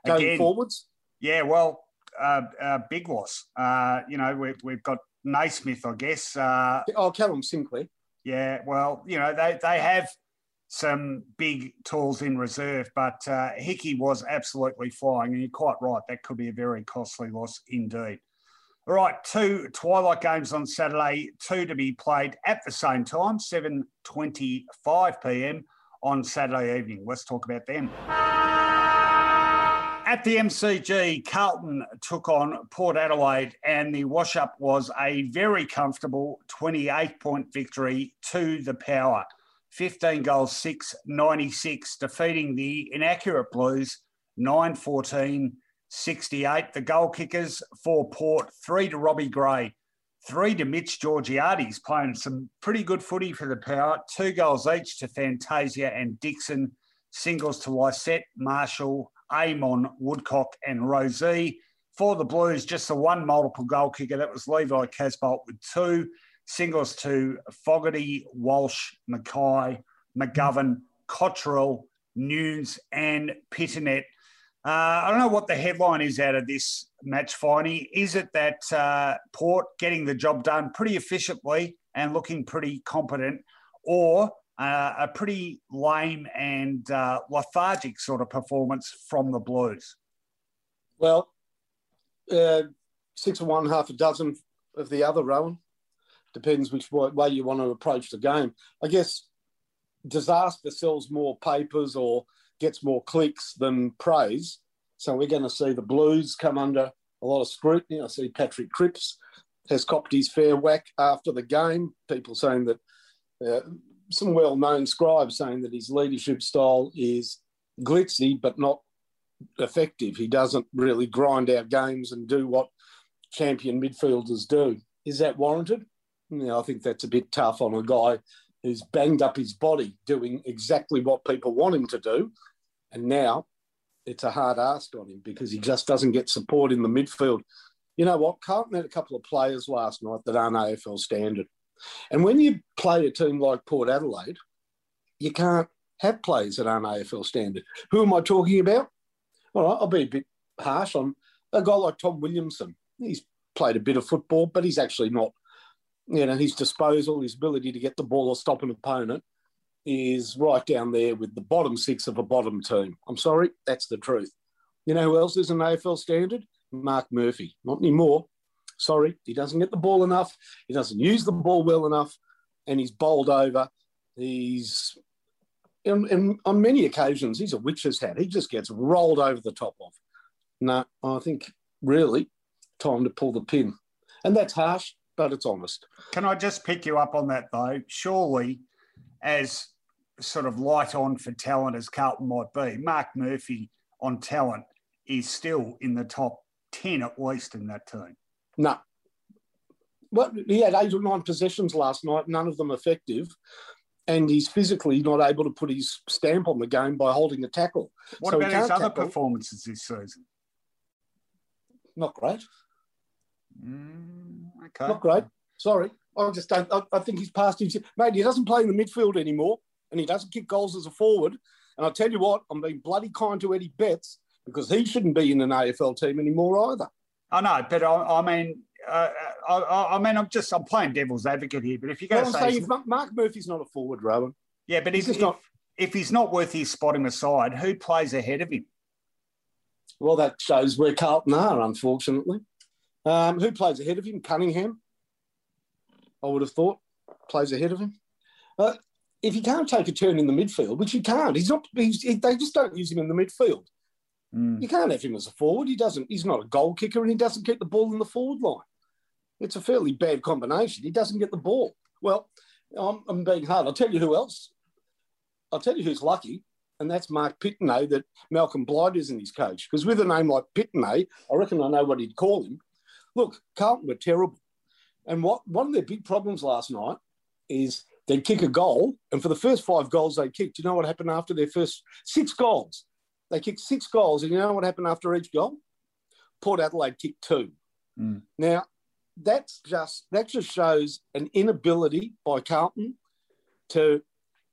S3: going again, forwards.
S2: Yeah, well, uh, uh, big loss. Uh, you know, we've, we've got Naismith, I guess. Uh,
S3: oh, Callum Sinclair.
S2: Yeah, well, you know, they, they have some big tools in reserve, but uh, Hickey was absolutely flying, and you're quite right. That could be a very costly loss indeed. All right, two twilight games on Saturday, two to be played at the same time, 7.25 p.m. on Saturday evening. Let's talk about them. At the MCG, Carlton took on Port Adelaide, and the wash up was a very comfortable 28 point victory to the power. 15 goals, 6 96, defeating the inaccurate Blues 9 14 68. The goal kickers for Port, three to Robbie Gray, three to Mitch Georgiades, playing some pretty good footy for the power. Two goals each to Fantasia and Dixon, singles to Lycett, Marshall, Amon, Woodcock, and Rozee. For the Blues, just the one multiple goal kicker. That was Levi Casboult with two singles to Fogarty, Walsh, McKay, McGovern, Cottrell, Newnes, and Pittonet. Uh, I don't know what the headline is out of this match, Finey. Is it that uh, Port getting the job done pretty efficiently and looking pretty competent, or uh, a pretty lame and uh, lethargic sort of performance from the Blues?
S3: Well, uh, six of one, half a dozen of the other, Rowan. Depends which way you want to approach the game. I guess disaster sells more papers or gets more clicks than praise. So we're going to see the Blues come under a lot of scrutiny. I see Patrick Cripps has copped his fair whack after the game. People saying that, uh, some well known scribes saying that his leadership style is glitzy but not effective. He doesn't really grind out games and do what champion midfielders do. Is that warranted? You know, I think that's a bit tough on a guy who's banged up his body doing exactly what people want him to do. And now it's a hard ask on him because he just doesn't get support in the midfield. You know what? Carlton had a couple of players last night that aren't AFL standard. And when you play a team like Port Adelaide, you can't have players that aren't AFL standard. Who am I talking about? All right, I'll be a bit harsh on a guy like Tom Williamson. He's played a bit of football, but he's actually not you know, his disposal, his ability to get the ball or stop an opponent is right down there with the bottom six of a bottom team. I'm sorry, that's the truth. You know who else is an AFL standard? Mark Murphy. Not anymore. Sorry, he doesn't get the ball enough. He doesn't use the ball well enough, and he's bowled over. He's and, on many occasions he's a witch's hat. He just gets rolled over the top of. No, I think really time to pull the pin, and that's harsh but it's honest.
S2: Can I just pick you up on that though? Surely, as sort of light on for talent as Carlton might be, Mark Murphy on talent is still in the top 10 at least in that team.
S3: No. Well, he had eight or nine possessions last night, none of them effective. And he's physically not able to put his stamp on the game by holding the tackle.
S2: What so about his other tackle. performances this season?
S3: Not great.
S2: Mm, okay.
S3: Not great. Sorry. I just don't. I, I think he's past his. Mate, he doesn't play in the midfield anymore and he doesn't kick goals as a forward. And I tell you what, I'm being bloody kind to Eddie Betts because he shouldn't be in an AFL team anymore either.
S2: I know, but I, I mean, uh, I, I, mean, I'm just I'm playing devil's advocate here. But if you go, well, say,
S3: if Mark Murphy's not a forward, Rowan.
S2: Yeah, but if, if, not... if he's not worth his spot him aside, who plays ahead of him?
S3: Well, that shows where Carlton are, unfortunately. Um, who plays ahead of him? Cunningham. I would have thought plays ahead of him. Uh, if he can't take a turn in the midfield, which he can't, he's not. He's, he, they just don't use him in the midfield. Mm. You can't have him as a forward. He doesn't. He's not a goal kicker, and he doesn't get the ball in the forward line. It's a fairly bad combination. He doesn't get the ball. Well, I'm, I'm being hard. I'll tell you who else. I'll tell you who's lucky, and that's Mark Pittonet that Malcolm Blight isn't his coach. Because with a name like Pittonet, I reckon I know what he'd call him. Look, Carlton were terrible. And what one of their big problems last night is they'd kick a goal, and for the first five goals they kicked, you know what happened after their first six goals? They kicked six goals, and you know what happened after each goal? Port Adelaide kicked two. Mm. Now, that's just that just shows an inability by Carlton to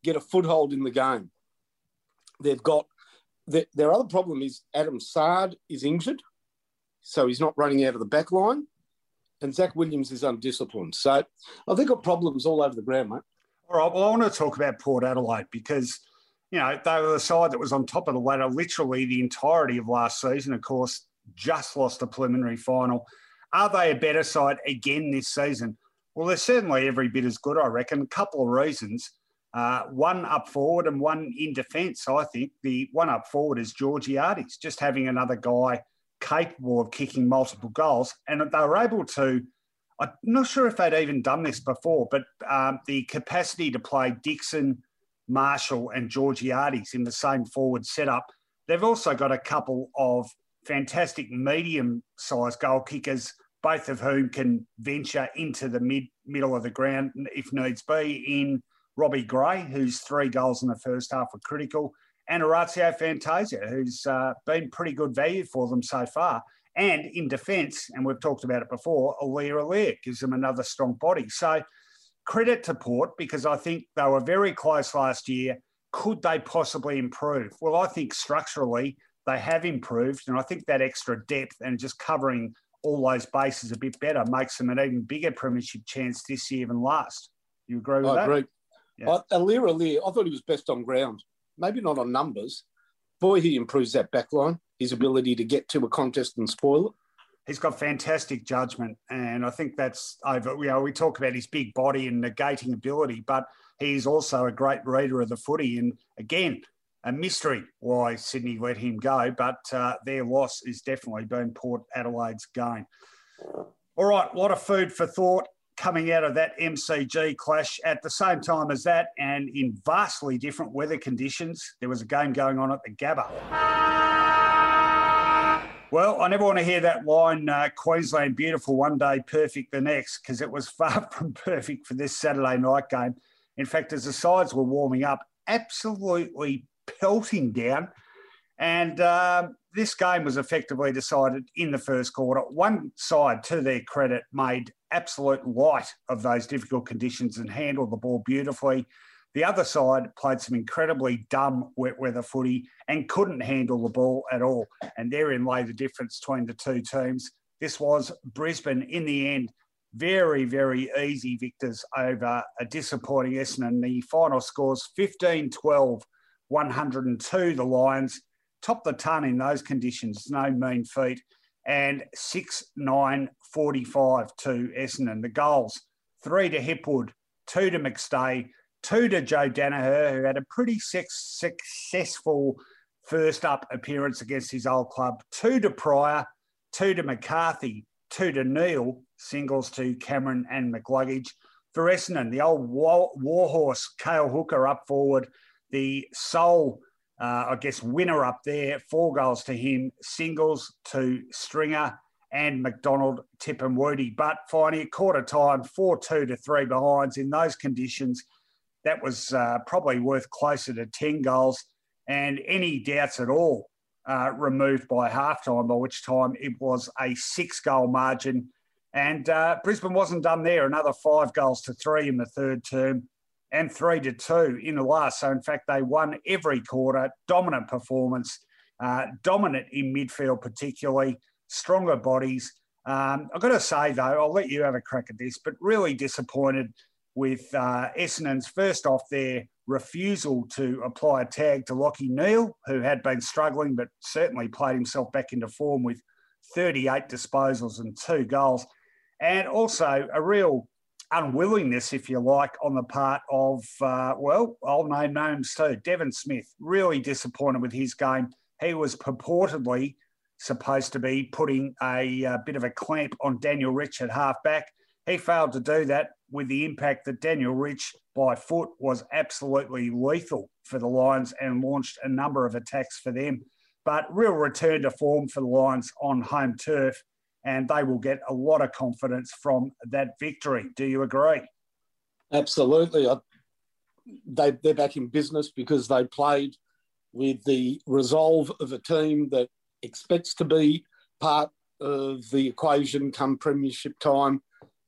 S3: get a foothold in the game. They've got their, their other problem is Adam Saad is injured, so he's not running out of the back line, and Zach Williams is undisciplined. So I think got problems all over the ground, mate.
S2: All right. Well, I want to talk about Port Adelaide because, you know, they were the side that was on top of the ladder literally the entirety of last season. Of course, just lost the preliminary final. Are they a better side again this season? Well, they're certainly every bit as good, I reckon. A couple of reasons. Uh, one up forward and one in defence, I think. The one up forward is Georgiades, just having another guy capable of kicking multiple goals. And they were able to I'm not sure if they'd even done this before, but um, the capacity to play Dixon, Marshall, and Georgiades in the same forward setup. They've also got a couple of fantastic medium-sized goal kickers, both of whom can venture into the mid middle of the ground if needs be. In Robbie Gray, whose three goals in the first half were critical, and Orazio Fantasia, who's uh, been pretty good value for them so far. And in defence, and we've talked about it before, Aliir Aliir gives them another strong body. So credit to Port because I think they were very close last year. Could they possibly improve? Well, I think structurally they have improved. And I think that extra depth and just covering all those bases a bit better makes them an even bigger premiership chance this year than last. You agree with I that?
S3: I agree. Yeah. Uh, Aliir Aliir, I thought he was best on ground. Maybe not on numbers. Boy, he improves that back line his ability to get to a contest and spoil it?
S2: He's got fantastic judgment, and I think that's over. You know, we talk about his big body and negating ability, but he's also a great reader of the footy. And again, a mystery why Sydney let him go, but uh, their loss is definitely been Port Adelaide's gain. All right, a lot of food for thought coming out of that MCG clash. At the same time as that, and in vastly different weather conditions, there was a game going on at the Gabba. Well, I never want to hear that line, uh, Queensland beautiful one day, perfect the next, because it was <laughs> far from perfect for this Saturday night game. In fact, as the sides were warming up, absolutely pelting down. And um, this game was effectively decided in the first quarter. One side, to their credit, made absolute light of those difficult conditions and handled the ball beautifully. The other side played some incredibly dumb wet weather footy and couldn't handle the ball at all. And therein lay the difference between the two teams. This was Brisbane in the end. Very, very easy victors over a disappointing Essendon. The final scores 15 12, 102. The Lions top the ton in those conditions, no mean feat. And 6 9 45 to Essendon. The goals three to Hipwood, two to McStay, two to Joe Daniher, who had a pretty successful first up appearance against his old club, two to Pryor, two to McCarthy, two to Neale, singles to Cameron and McCluggage. For Essendon, the old war, warhorse, Cale Hooker up forward, the sole, uh, I guess, winner up there, four goals to him, singles to Stringer and McDonald, Tip and Woody. But finally, quarter time, 4 2 to 3 behinds. In those conditions, that was uh, probably worth closer to 10 goals. And any doubts at all uh, removed by halftime, by which time it was a six goal margin. And uh, Brisbane wasn't done there. Another five goals to three in the third term and three to two in the last. So, in fact, they won every quarter, dominant performance, uh, dominant in midfield, particularly, stronger bodies. Um, I've got to say, though, I'll let you have a crack at this, but really disappointed with uh, Essendon's first off their refusal to apply a tag to Lachie Neale, who had been struggling but certainly played himself back into form with 38 disposals and two goals. And also a real unwillingness, if you like, on the part of, uh, well, I'll name names too. Devon Smith, really disappointed with his game. He was purportedly supposed to be putting a, a uh, bit of a clamp on Daniel Rich at halfback. He failed to do that with the impact that Daniel Rich by foot was absolutely lethal for the Lions and launched a number of attacks for them. But real return to form for the Lions on home turf and they will get a lot of confidence from that victory. Do you agree?
S3: Absolutely. I, they, they're back in business because they played with the resolve of a team that expects to be part of the equation come premiership time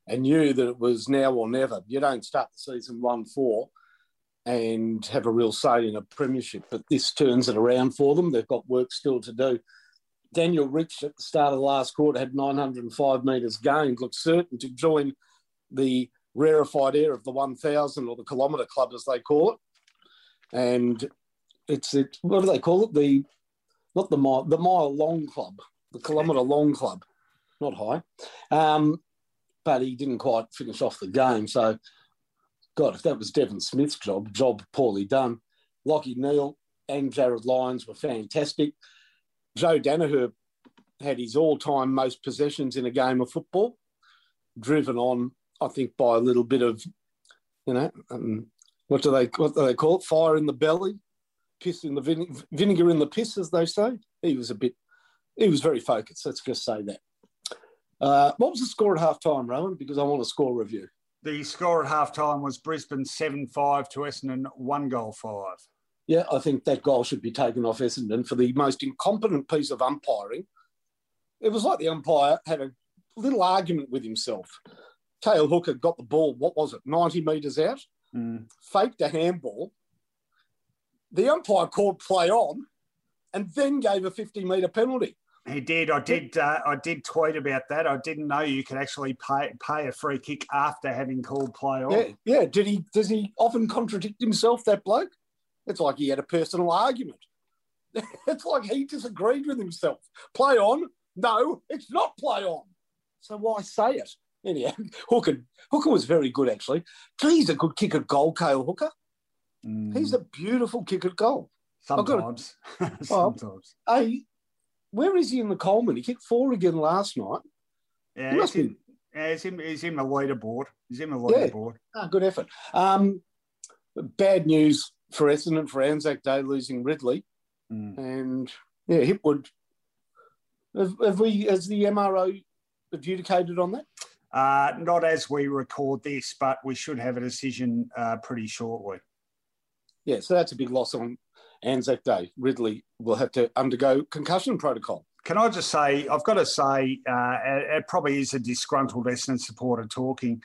S3: and knew that it was now or never. You don't start the season 1 4 and have a real say in a premiership, but this turns it around for them. They've got work still to do. Daniel Rich at the start of the last quarter had 905 metres gained, looked certain to join the rarefied air of the 1000 or the kilometre club, as they call it. And it's, it, what do they call it? The, not the mile, the mile long club, the kilometre long club, not high. Um, but he didn't quite finish off the game. So, God, if that was Devon Smith's job, job poorly done. Lachie Neale and Jarryd Lyons were fantastic. Joe Daniher had his all-time most possessions in a game of football, driven on, I think, by a little bit of, you know, um, what do they what do they call it? Fire in the belly, piss in the vine- vinegar in the piss, as they say. He was a bit, he was very focused. Let's just say that. Uh, what was the score at half time, Rowan? Because I want a score review.
S2: The score at half time was Brisbane 7 5 to Essendon, one goal five
S3: yeah, I think that goal should be taken off Essendon for the most incompetent piece of umpiring. It was like the umpire had a little argument with himself. Cale Hooker got the ball, what was it, 90 metres out, mm. faked a handball. The umpire called play on and then gave a 50 metre penalty.
S2: He did. I did. Uh, I did tweet about that. I didn't know you could actually pay pay a free kick after having called play on.
S3: Yeah, yeah. Did he? Does he often contradict himself? That bloke. It's like he had a personal argument. <laughs> it's like he disagreed with himself. Play on? No, it's not play on. So why say it? Anyhow, <laughs> Hooker, Hooker was very good actually. He's a good kick at goal, Cale Hooker. Mm. He's a beautiful kick at goal.
S2: Sometimes. <laughs>
S3: Sometimes. hey, where is he in the Coleman? He kicked four again last night.
S2: Yeah, he he's, in, yeah he's, in, he's in the leaderboard. He's in the leaderboard.
S3: Yeah. Oh, good effort. Um, bad news for Essendon for Anzac Day losing Ridley, mm. and yeah, Hipwood. Have, have, we, has the MRO adjudicated on that?
S2: Uh, not as we record this, but we should have a decision uh, pretty shortly.
S3: Yeah, so that's a big loss on Anzac Day. Ridley will have to undergo concussion protocol.
S2: Can I just say, I've got to say, uh, it, it probably is a disgruntled Essendon supporter talking,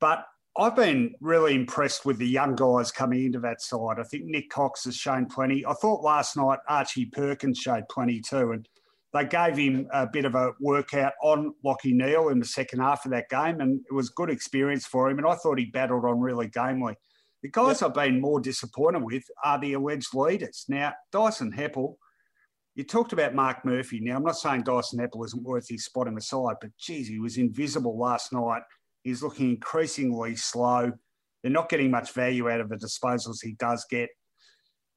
S2: but I've been really impressed with the young guys coming into that side. I think Nick Cox has shown plenty. I thought last night Archie Perkins showed plenty too, and they gave him a bit of a workout on Lockie Neale in the second half of that game, and it was good experience for him. And I thought he battled on really gamely. The guys yep. I've been more disappointed with are the alleged leaders. Now, Dyson Heppell, you talked about Mark Murphy. Now, I'm not saying Dyson Heppell isn't worth his spot in the side, but geez, he was invisible last night He's looking increasingly slow. They're not getting much value out of the disposals he does get.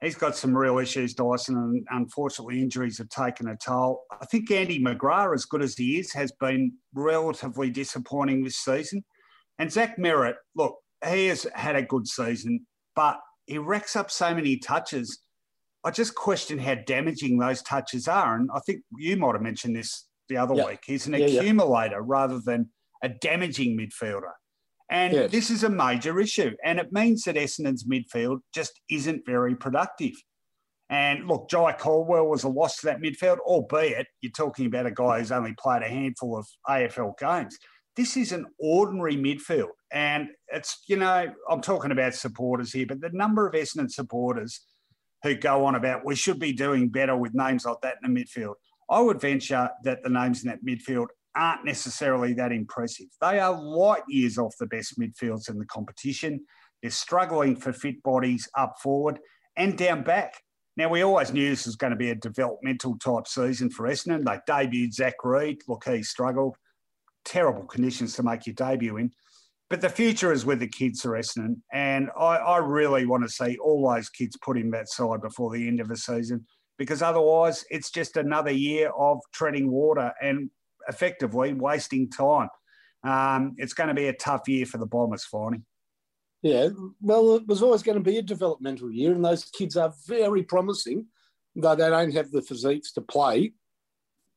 S2: He's got some real issues, Dyson, and unfortunately, injuries have taken a toll. I think Andy McGrath, as good as he is, has been relatively disappointing this season. And Zach Merrett, look, he has had a good season, but he racks up so many touches. I just question how damaging those touches are. And I think you might have mentioned this the other yep. week. He's an yeah, accumulator yeah. rather than a damaging midfielder. And yes. this is a major issue. And it means that Essendon's midfield just isn't very productive. And look, Jye Caldwell was a loss to that midfield, albeit you're talking about a guy who's only played a handful of AFL games. This is an ordinary midfield. And it's, you know, I'm talking about supporters here, but the number of Essendon supporters who go on about we should be doing better with names like that in the midfield. I would venture that the names in that midfield aren't necessarily that impressive. They are light years off the best midfields in the competition. They're struggling for fit bodies up forward and down back. Now, we always knew this was going to be a developmental type season for Essendon. They debuted Zach Reid. Look, he struggled. Terrible conditions to make your debut in. But the future is with the kids for Essendon. And I, I really want to see all those kids put in that side before the end of the season because otherwise it's just another year of treading water and effectively wasting time. Um, it's going to be a tough year for the Bombers, Finey.
S3: Yeah, well, it was always going to be a developmental year, and those kids are very promising, though they don't have the physiques to play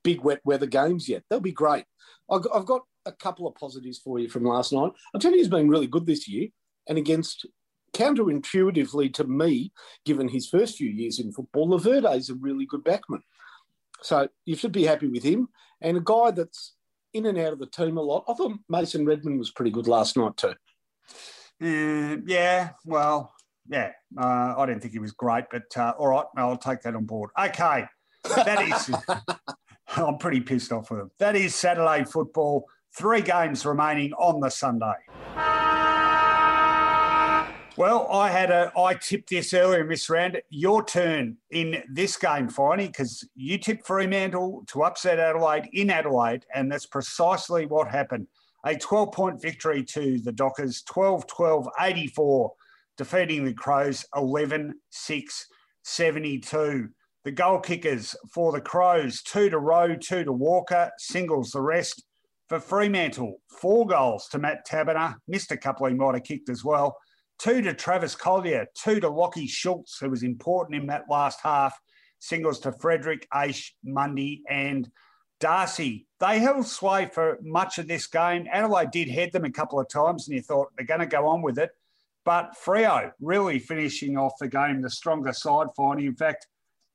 S3: big wet weather games yet. They'll be great. I've got a couple of positives for you from last night. I'll tell you, he's been really good this year, and against counterintuitively to me, given his first few years in football, Laverde is a really good backman. So you should be happy with him. And a guy that's in and out of the team a lot. I thought Mason Redman was pretty good last night too.
S2: Uh, yeah, well, yeah. Uh, I didn't think he was great, but uh, all right, I'll take that on board. Okay, that is. <laughs> I'm pretty pissed off with him. That is Saturday football. Three games remaining on the Sunday. Well, I had a I tipped this earlier, Miss Rand. Your turn in this game, Finey, because you tipped Fremantle to upset Adelaide in Adelaide, and that's precisely what happened. A 12 point victory to the Dockers, 12 12 84, defeating the Crows 11 6 72. The goal kickers for the Crows, two to Rowe, two to Walker, singles the rest. For Fremantle, four goals to Matt Taberner, missed a couple he might have kicked as well two to Travis Collier, two to Lockie Schultz, who was important in that last half. Singles to Frederick, Aish, Mundy, and Darcy. They held sway for much of this game. Adelaide did head them a couple of times, and you thought they're going to go on with it. But Freo really finishing off the game, the stronger side finding. In fact,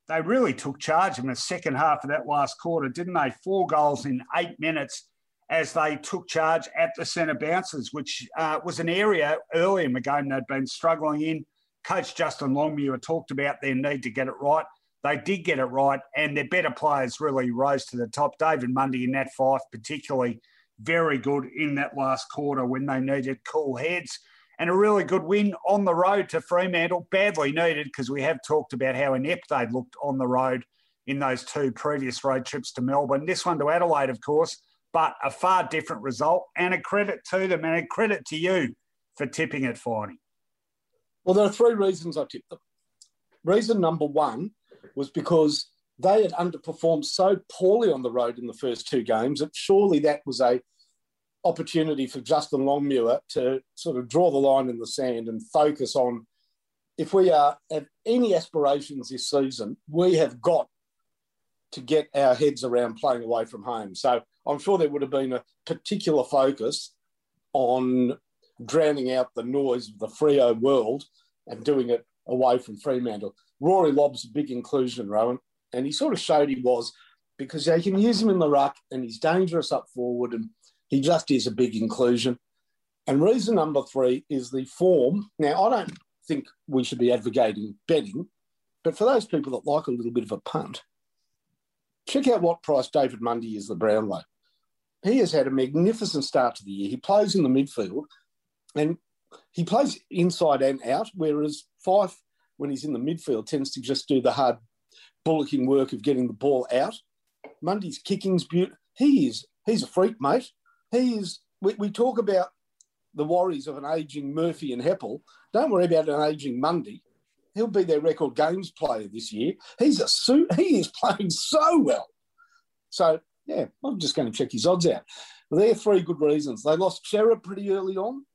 S2: they really took charge in the second half of that last quarter, didn't they? Four goals in eight minutes as they took charge at the centre bounces, which uh, was an area early in the game they'd been struggling in. Coach Justin Longmuir talked about their need to get it right. They did get it right, and their better players really rose to the top. David Mundy and Nat Fyfe, particularly, very good in that last quarter when they needed cool heads. And a really good win on the road to Fremantle, badly needed because we have talked about how inept they looked on the road in those two previous road trips to Melbourne. This one to Adelaide, of course, but a far different result and a credit to them and a credit to you for tipping it, Finey.
S3: Well, there are three reasons I tipped them. Reason number one was because they had underperformed so poorly on the road in the first two games that surely that was a opportunity for Justin Longmuir to sort of draw the line in the sand and focus on if we are have any aspirations this season, we have got to get our heads around playing away from home. So I'm sure there would have been a particular focus on drowning out the noise of the Frio world and doing it away from Fremantle. Rory Lobb's a big inclusion, Rowan, and he sort of showed he was because they can use him in the ruck and he's dangerous up forward and he just is a big inclusion. And reason number three is the form. Now, I don't think we should be advocating betting, but for those people that like a little bit of a punt, check out what price David Mundy is the Brownlow he has had a magnificent start to the year. He plays in the midfield and he plays inside and out, whereas Fyfe, when he's in the midfield, tends to just do the hard bullocking work of getting the ball out. Mundy's kicking's beautiful. He is, he's a freak, mate. He is, we, we talk about the worries of an aging Murphy and Heppell. Don't worry about an aging Mundy. He'll be their record games player this year. He's a suit. He is playing so well. So yeah, I'm just going to check his odds out. There are three good reasons. They lost Cerra pretty early on.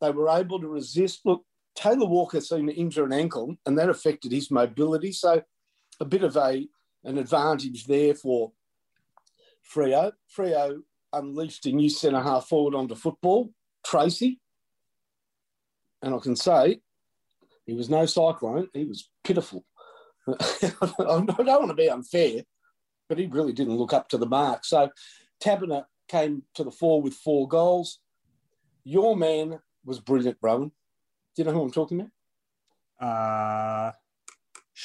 S3: They were able to resist. Look, Taylor Walker seemed to injure an ankle, and that affected his mobility. So, a bit of a an advantage there for Freo. Freo unleashed a new centre half forward onto football, Tracy. And I can say he was no cyclone, he was pitiful. <laughs> I don't want to be unfair, but he really didn't look up to the mark. So Taberner came to the fore with four goals. Your man was brilliant, Rowan. Do you know who I'm talking about?
S2: Uh,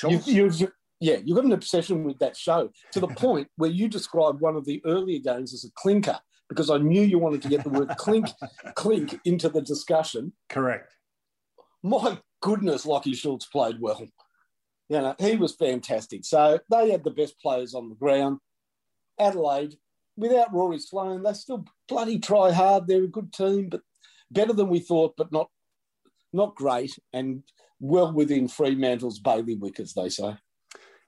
S3: You've, you've, yeah, you've got an obsession with that show to the point <laughs> where you described one of the earlier games as a clinker because I knew you wanted to get the word clink, <laughs> clink into the discussion.
S2: Correct.
S3: My goodness, Lachie Schultz played well. You know, he was fantastic. So they had the best players on the ground. Adelaide, without Rory Sloane, they still bloody try hard. They're a good team, but better than we thought, but not not great, and well within Fremantle's bailiwick, as they say.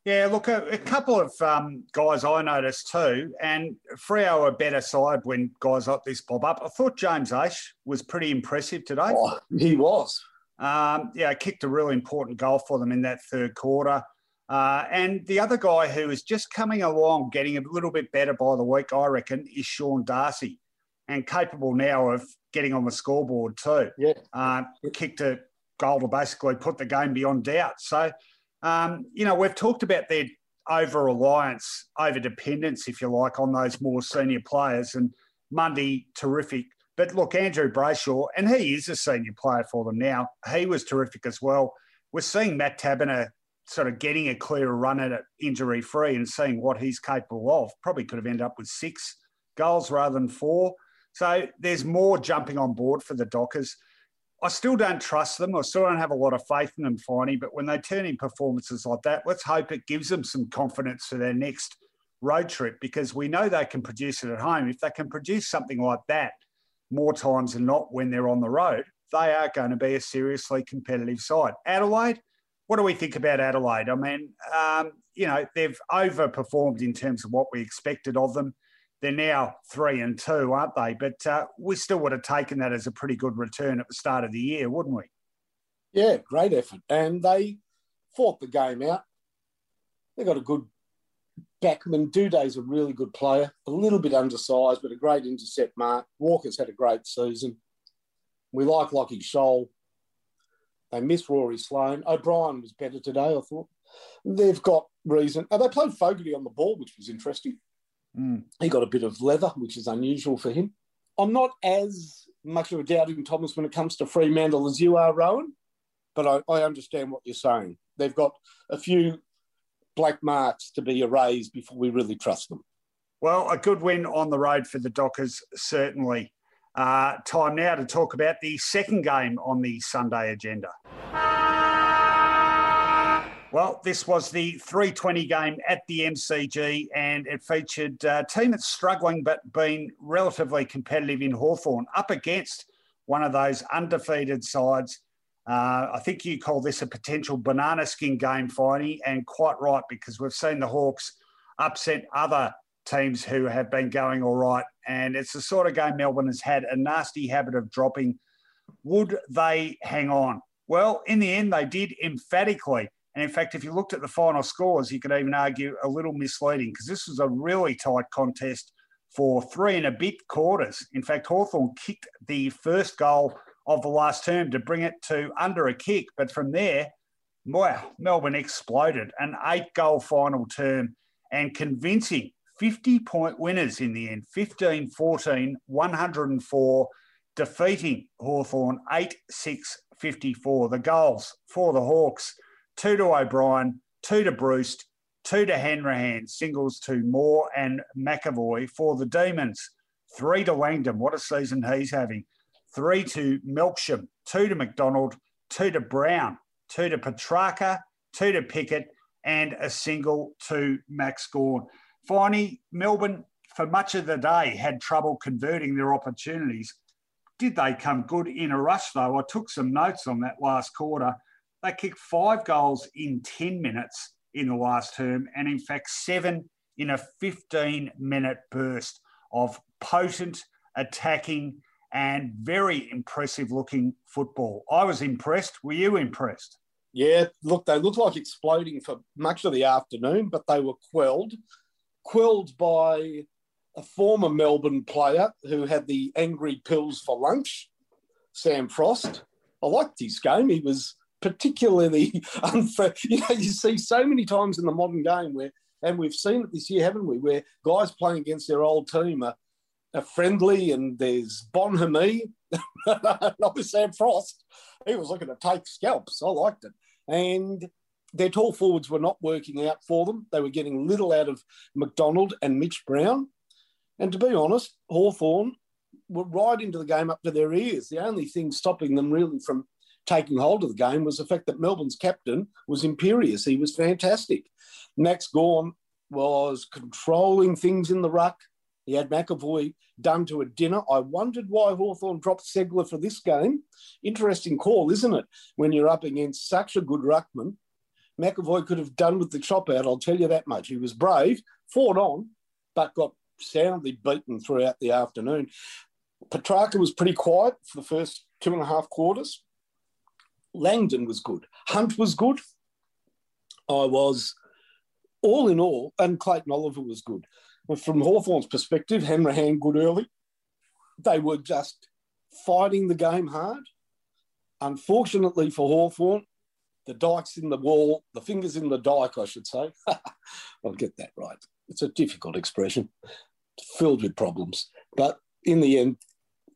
S2: Yeah, look, a, a couple of um, guys I noticed too, and Freo a better side when guys like this pop up. I thought James Aish was pretty impressive today.
S3: Oh, he was.
S2: Um, yeah, kicked a really important goal for them in that third quarter. Uh, and the other guy who is just coming along, getting a little bit better by the week, I reckon, is Sean Darcy, and capable now of getting on the scoreboard too.
S3: Yeah.
S2: Uh, kicked a goal to basically put the game beyond doubt. So um, you know, we've talked about their over reliance, over dependence, if you like, on those more senior players. And Mundy, terrific. But look, Andrew Brayshaw, and he is a senior player for them now. He was terrific as well. We're seeing Matt Taberner sort of getting a clearer run at it injury free and seeing what he's capable of. Probably could have ended up with six goals rather than four. So there's more jumping on board for the Dockers. I still don't trust them. I still don't have a lot of faith in them, Finey. But when they turn in performances like that, let's hope it gives them some confidence for their next road trip because we know they can produce it at home. If they can produce something like that more times than not when they're on the road, they are going to be a seriously competitive side. Adelaide, what do we think about Adelaide? I mean, um, you know, they've overperformed in terms of what we expected of them they're now three and two, aren't they? But uh, we still would have taken that as a pretty good return at the start of the year, wouldn't we?
S3: Yeah, great effort. And they fought the game out. They got a good backman. Doedee's a really good player, a little bit undersized, but a great intercept mark. Walker's had a great season. We like Lachie Sholl. They miss Rory Sloane. O'Brien was better today, I thought. They've got reason. Oh, they played Fogarty on the ball, which was interesting.
S2: Mm.
S3: He got a bit of leather, which is unusual for him. I'm not as much of a doubting Thomas when it comes to Fremantle as you are, Rowan, but I, I understand what you're saying. They've got a few black marks to be erased before we really trust them.
S2: Well, a good win on the road for the Dockers, certainly. Uh, time now to talk about the second game on the Sunday agenda. Well, this was the 320 game at the MCG, and it featured a team that's struggling but been relatively competitive in Hawthorn up against one of those undefeated sides. Uh, I think you call this a potential banana skin game, Finey, and quite right because we've seen the Hawks upset other teams who have been going all right. And it's the sort of game Melbourne has had a nasty habit of dropping. Would they hang on? Well, in the end, they did emphatically. And in fact, if you looked at the final scores, you could even argue a little misleading because this was a really tight contest for three and a bit quarters. In fact, Hawthorn kicked the first goal of the last term to bring it to under a kick. But from there, wow, Melbourne exploded. An eight goal final term and convincing 50 point winners in the end 15 14, 104, defeating Hawthorn 8 6 54. The goals for the Hawks two to O'Brien, two to Bruce, two to Hanrahan, singles to Moore and McEvoy. for the Demons, three to Langdon, what a season he's having, three to Melksham, two to McDonald, two to Brown, two to Petrarca, two to Pickett, and a single to Max Gawn. Finally, Melbourne, for much of the day, had trouble converting their opportunities. Did they come good in a rush, though? I took some notes on that last quarter. They kicked five goals in 10 minutes in the last term, and in fact, seven in a 15 minute burst of potent, attacking, and very impressive looking football. I was impressed. Were you impressed?
S3: Yeah, look, they looked like exploding for much of the afternoon, but they were quelled, quelled by a former Melbourne player who had the angry pills for lunch, Sam Frost. I liked his game. He was particularly <laughs> unfair. You know, you see so many times in the modern game where, and we've seen it this year, haven't we, where guys playing against their old team are, are friendly and there's Bonhamy, <laughs> not with Sam Frost. He was looking to take scalps. I liked it. And their tall forwards were not working out for them. They were getting little out of McDonald and Mitch Brown. And to be honest, Hawthorn were right into the game up to their ears. The only thing stopping them really from taking hold of the game was the fact that Melbourne's captain was imperious. He was fantastic. Max Gawn was controlling things in the ruck. He had McEvoy done to a dinner. I wondered why Hawthorn dropped Ceglar for this game. Interesting call, isn't it? When you're up against such a good ruckman. McEvoy could have done with the chop out, I'll tell you that much. He was brave, fought on, but got soundly beaten throughout the afternoon. Petrarca was pretty quiet for the first two and a half quarters. Langdon was good. Hunt was good. I was, all in all, and Clayton Oliver was good. From Hawthorn's perspective, Hanrahan good early. They were just fighting the game hard. Unfortunately for Hawthorn, the dike's in the wall, the fingers in the dike, I should say. <laughs> I'll get that right. It's a difficult expression, filled with problems. But in the end,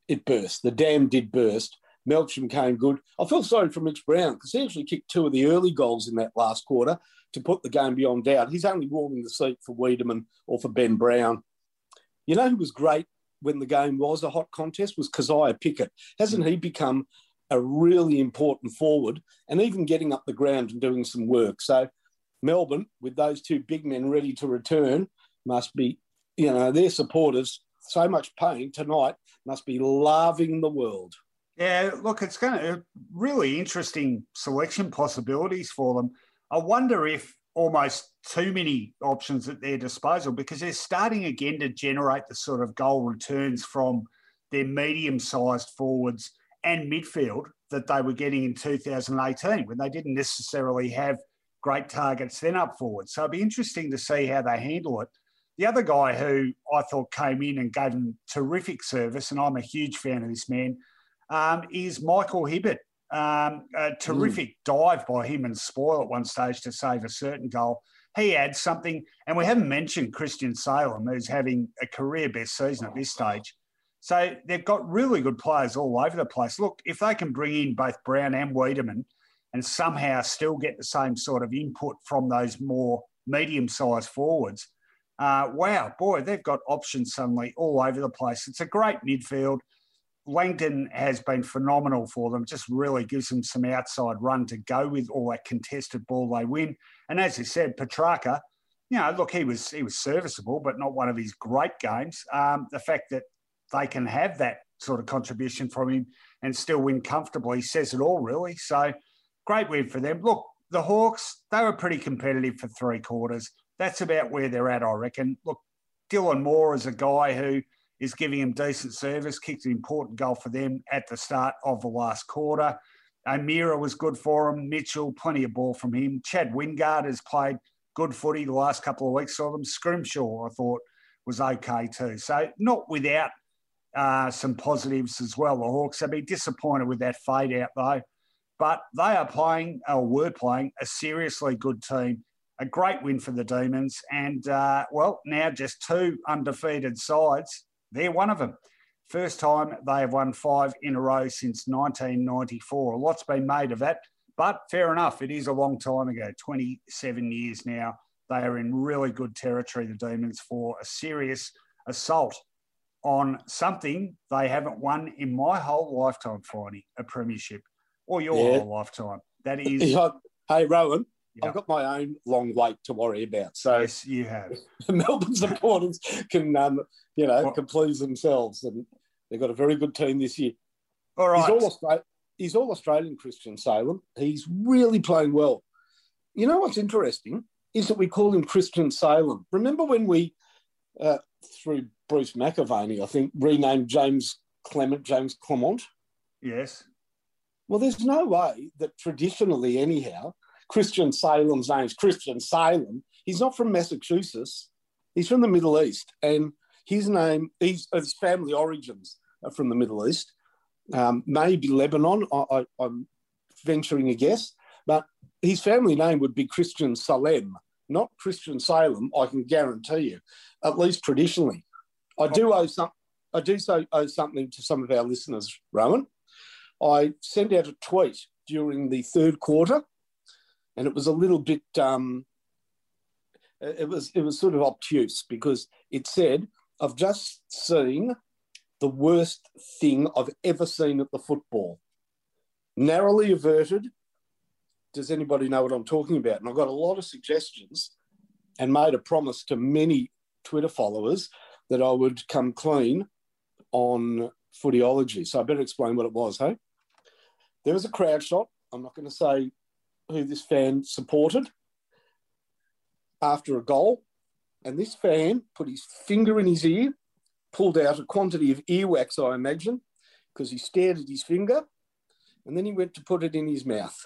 S3: it burst. The dam did burst. Melksham came good. I feel sorry for Mitch Brown because he actually kicked two of the early goals in that last quarter to put the game beyond doubt. He's only warming the seat for Weideman or for Ben Brown. You know who was great when the game was a hot contest was Kysaiah Pickett. Hasn't he become a really important forward and even getting up the ground and doing some work? So Melbourne, with those two big men ready to return, must be, you know, their supporters so much pain tonight must be loving the world.
S2: Yeah, look, it's going to really interesting selection possibilities for them. I wonder if almost too many options at their disposal because they're starting again to generate the sort of goal returns from their medium sized forwards and midfield that they were getting in 2018 when they didn't necessarily have great targets then up forward. So it'd be interesting to see how they handle it. The other guy who I thought came in and gave them terrific service, and I'm a huge fan of this man, um, is Michael Hibberd. Um, a terrific mm. dive by him and spoil at one stage to save a certain goal. He adds something, and we haven't mentioned Christian Salem, who's having a career best season at this stage. So they've got really good players all over the place. Look, if they can bring in both Brown and Weideman and somehow still get the same sort of input from those more medium sized forwards, uh, wow, boy, they've got options suddenly all over the place. It's a great midfield. Langdon has been phenomenal for them. Just really gives them some outside run to go with all that contested ball they win. And as you said, Petrarca, you know, look, he was he was serviceable, but not one of his great games. Um, the fact that they can have that sort of contribution from him and still win comfortably says it all, really. So great win for them. Look, the Hawks, they were pretty competitive for three quarters. That's about where they're at, I reckon. Look, Dylan Moore is a guy who is giving him decent service, kicked an important goal for them at the start of the last quarter. Amira was good for him. Mitchell, plenty of ball from him. Chad Wingard has played good footy the last couple of weeks for them. Scrimshaw, I thought, was okay too. So not without uh, some positives as well. The Hawks have been disappointed with that fade out though, but they are playing or were playing a seriously good team. A great win for the Demons, and uh, well, now just two undefeated sides they're one of them. First time they have won five in a row since 1994. A lot's been made of that, but fair enough. It is a long time ago, 27 years now. They are in really good territory, the Demons, for a serious assault on something they haven't won in my whole lifetime, Finey, a premiership, or your yeah. whole lifetime. That is. <laughs>
S3: Hey, Rowan, Yep. I've got my own long wait to worry about. So
S2: yes, you have. <laughs>
S3: Melbourne supporters can, um, you know, can please themselves, and they've got a very good team this year.
S2: All right,
S3: he's all, Austra- he's all Australian. Christian Salem. He's really playing well. You know what's interesting is that we call him Christian Salem. Remember when we, uh, through Bruce McAvaney, I think, renamed James Clement James Clement?
S2: Yes.
S3: Well, there's no way that traditionally, anyhow, Christian Salem's name's Christian Salem. He's not from Massachusetts. He's from the Middle East. And His name, his, his family origins are from the Middle East, um, maybe Lebanon. I, am venturing a guess, but his family name would be Christian Salem, not Christian Salem. I can guarantee you, at least traditionally. I do owe some. I do so owe something to some of our listeners, Rowan. I sent out a tweet during the third quarter, and it was a little bit. Um, it was it was sort of obtuse because it said, "I've just seen the worst thing I've ever seen at the football. Narrowly averted. Does anybody know what I'm talking about? And I got a lot of suggestions and made a promise to many Twitter followers that I would come clean on footyology. So I better explain what it was, hey? There was a crowd shot. I'm not going to say who this fan supported after a goal. And this fan put his finger in his ear pulled out a quantity of earwax, I imagine, because he stared at his finger, and then he went to put it in his mouth.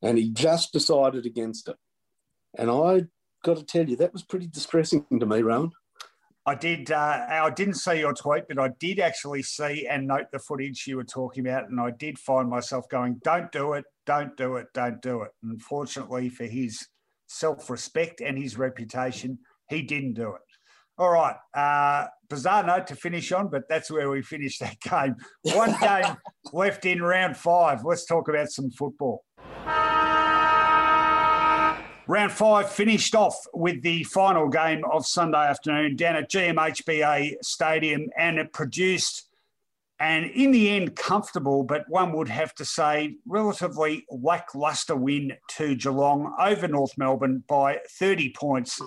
S3: And he just decided against it. And I got to tell you, that was pretty distressing to me, Rowan.
S2: I did. Uh, I didn't see your tweet, but I did actually see and note the footage you were talking about, and I did find myself going, "Don't do it! Don't do it! Don't do it!" And unfortunately, for his self-respect and his reputation, he didn't do it. All right. Uh, bizarre note to finish on, but that's where we finished that <laughs> game. One <laughs> game left in round five. Let's talk about some football. Round five finished off with the final game of Sunday afternoon down at GMHBA Stadium, and it produced and in the end, comfortable, but one would have to say relatively lacklustre win to Geelong over North Melbourne by 30 points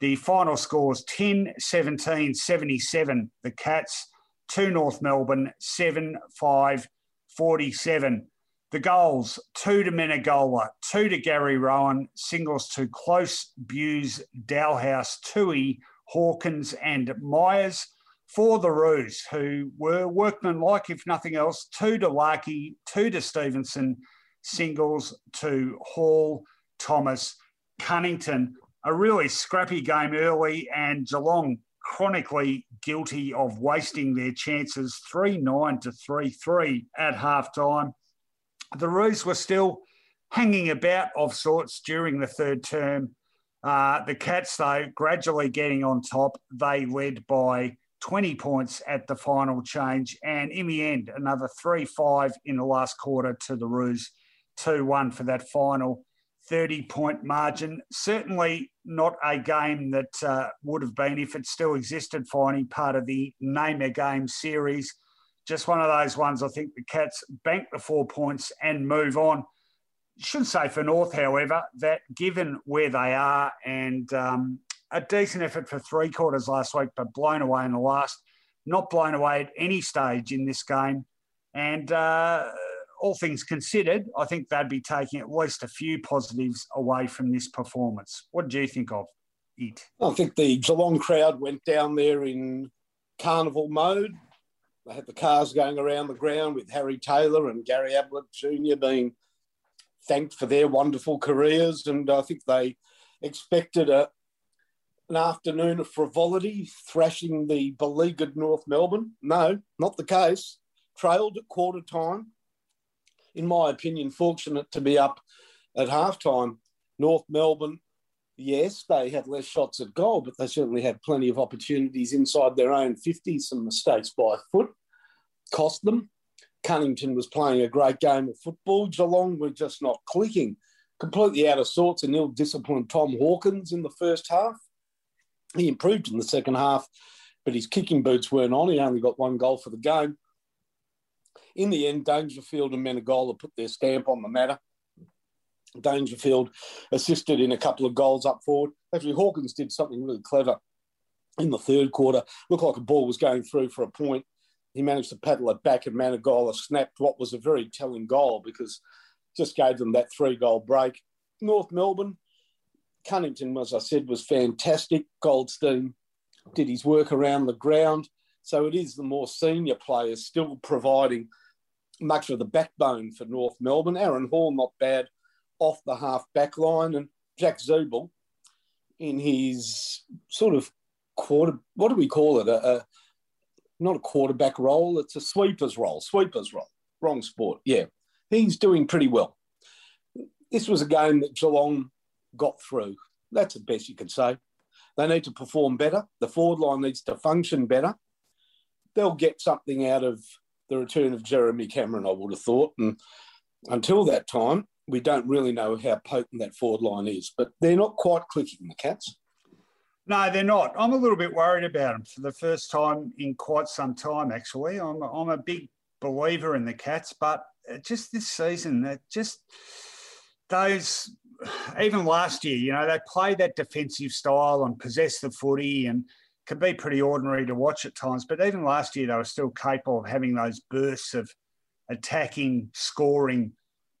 S2: the final scores 10 17 77, the Cats, to North Melbourne, 7 5 47. The goals, two to Menegola, two to Gary Rohan, singles to Close, Bews, Dahlhaus, Tuohy, Hawkins, and Miers. For the Roos, who were workmanlike, if nothing else, two to Larkey, two to Stephenson, singles to Hall, Thomas, Cunnington a really scrappy game early, and Geelong chronically guilty of wasting their chances 3 9 to 3 3 at half time. The Roos were still hanging about of sorts during the third term. Uh, the Cats, though, gradually getting on top. They led by 20 points at the final change. And in the end, another 3 5 in the last quarter to the Roos, 2 1 for that final 30 point margin. Certainly not a game that uh, would have been, if it still existed, finding part of the Name a Game series. Just one of those ones I think the Cats bank the four points and move on. Should say for North, however, that given where they are and um, a decent effort for three quarters last week, but blown away in the last, not blown away at any stage in this game. And uh, all things considered, I think they'd be taking at least a few positives away from this performance. What do you think of it?
S3: I think the Geelong crowd went down there in carnival mode. They had the cars going around the ground with Harry Taylor and Gary Ablett Jr. being thanked for their wonderful careers. And I think they expected a, an afternoon of frivolity, thrashing the beleaguered North Melbourne. No, not the case. Trailed at quarter time, in my opinion, fortunate to be up at halftime. North Melbourne, yes, they had less shots at goal, but they certainly had plenty of opportunities inside their own 50. Some mistakes by foot cost them. Cunnington was playing a great game of football. Geelong were just not clicking. Completely out of sorts and ill disciplined Tom Hawkins in the first half. He improved in the second half, but his kicking boots weren't on. He only got one goal for the game in the end, Dangerfield and Menegola put their stamp on the matter. Dangerfield assisted in a couple of goals up forward. Actually, Hawkins did something really clever in the third quarter. Looked like a ball was going through for a point. He managed to paddle it back, and Menegola snapped what was a very telling goal because just gave them that three goal break. North Melbourne, Cunnington, as I said, was fantastic. Goldstein did his work around the ground. So it is the more senior players still providing much of the backbone for North Melbourne. Aaron Hall, not bad off the half back line. And Jack Ziebell, in his sort of quarter. What do we call it? A, a not a quarterback role. It's a sweeper's role. Sweeper's role. Wrong sport. Yeah, he's doing pretty well. This was a game that Geelong got through. That's the best you can say. They need to perform better. The forward line needs to function better. They'll get something out of the return of Jeremy Cameron, I would have thought. And until that time, we don't really know how potent that forward line is. But they're not quite clicking, the Cats.
S2: No, they're not. I'm a little bit worried about them for the first time in quite some time, actually. I'm, I'm a big believer in the Cats, but just this season, just those, even last year, you know, they play that defensive style and possess the footy and can be pretty ordinary to watch at times. But even last year, they were still capable of having those bursts of attacking, scoring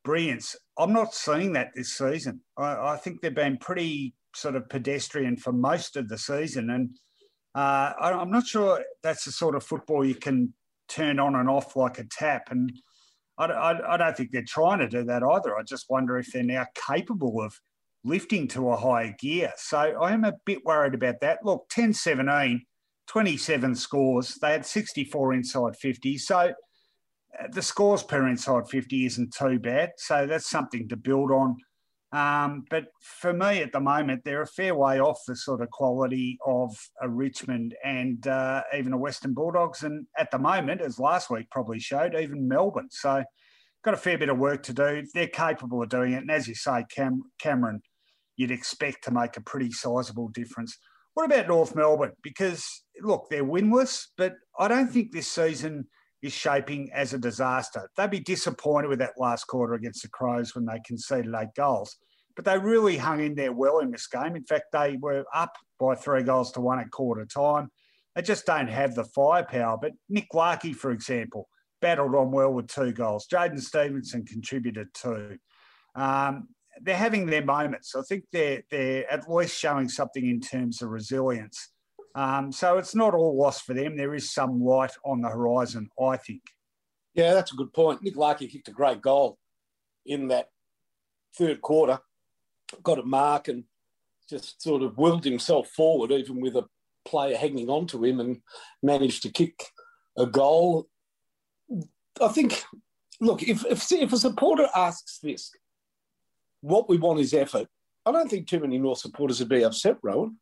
S2: brilliance. I'm not seeing that this season. I, I think they've been pretty sort of pedestrian for most of the season. And uh, I, I'm not sure that's the sort of football you can turn on and off like a tap. And I, I, I, don't think they're trying to do that either. I just wonder if they're now capable of lifting to a higher gear. So I am a bit worried about that. Look, 10 17, 27 scores. They had 64 inside 50. So uh, the scores per inside 50 isn't too bad. So that's something to build on. Um, but for me at the moment, they're a fair way off the sort of quality of a Richmond and uh, even a Western Bulldogs. And at the moment, as last week probably showed, even Melbourne. So got a fair bit of work to do. They're capable of doing it. And as you say, Cam- Cameron, you'd expect to make a pretty sizable difference. What about North Melbourne? Because look, they're winless, but I don't think this season is shaping as a disaster. They'd be disappointed with that last quarter against the Crows when they conceded eight goals. But they really hung in there well in this game. In fact, they were up by three goals to one at quarter time. They just don't have the firepower. But Nick Larkey, for example, battled on well with two goals. Jaidyn Stephenson contributed two. Um, they're having their moments. I think they're they're at least showing something in terms of resilience. Um, so it's not all lost for them. There is some light on the horizon, I think.
S3: Yeah, that's a good point. Nick Larkey kicked a great goal in that third quarter, got a mark and just sort of willed himself forward, even with a player hanging on to him, and managed to kick a goal. I think, look, if, if, if a supporter asks this, what we want is effort, I don't think too many North supporters would be upset, Rowan.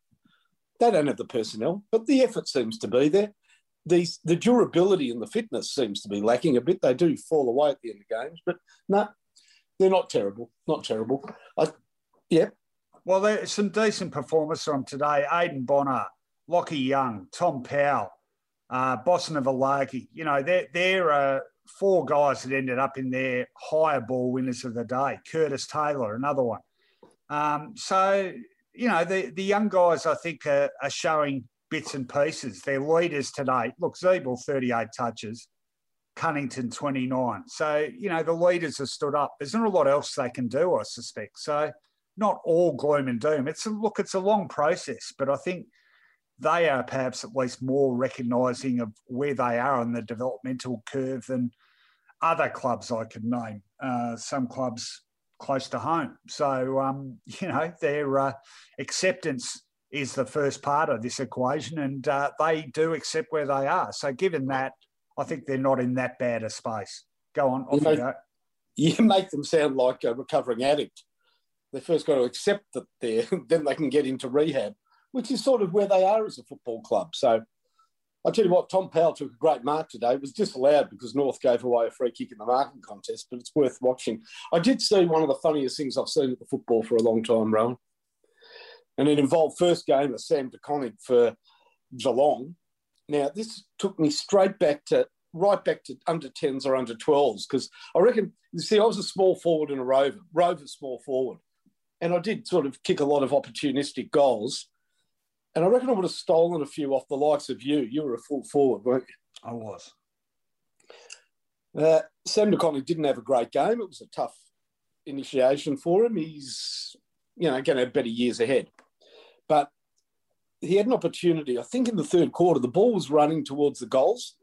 S3: They don't have the personnel, but the effort seems to be there. These, the durability and the fitness seems to be lacking a bit. They do fall away at the end of games, but no, they're not terrible. Not terrible. I, yeah.
S2: Well, there's some decent performers from today. Aiden Bonar, Lachie Young, Tom Powell, uh, Bosenavulagi. You know, they're, they're uh, four guys that ended up in their higher ball winners of the day. Curtis Taylor, another one. Um, so you know, the, the young guys, I think, are, are showing bits and pieces. They're leaders today. Look, Ziebell, 38 touches, Cunnington, 29. So, you know, the leaders have stood up. There's not a lot else they can do, I suspect. So, not all gloom and doom. It's a look, it's a long process, but I think they are perhaps at least more recognising of where they are on the developmental curve than other clubs I could name. Uh, some clubs close to home. So, um, <laughs> you know, their uh, acceptance is the first part of this equation, and uh, they do accept where they are. So, given that, I think they're not in that bad a space. Go on, off you,
S3: make, go. you <laughs> make them sound like a recovering addict. They first got to accept that they're, <laughs> then they can get into rehab, which is sort of where they are as a football club. So, I'll tell you what, Tom Powell took a great mark today. It was disallowed because North gave away a free kick in the marking contest, but it's worth watching. I did see one of the funniest things I've seen at the football for a long time, Rowan. And it involved first game of Sam De Koning for Geelong. Now, this took me straight back to right back to under 10s or under 12s because I reckon, you see, I was a small forward and a rover, rover small forward. And I did sort of kick a lot of opportunistic goals. And I reckon I would have stolen a few off the likes of you. You were a full forward, weren't you?
S2: I was.
S3: Uh, Sam De didn't have a great game. It was a tough initiation for him. He's, you know, going to have better years ahead. But he had an opportunity. I think in the third quarter, the ball was running towards the goals,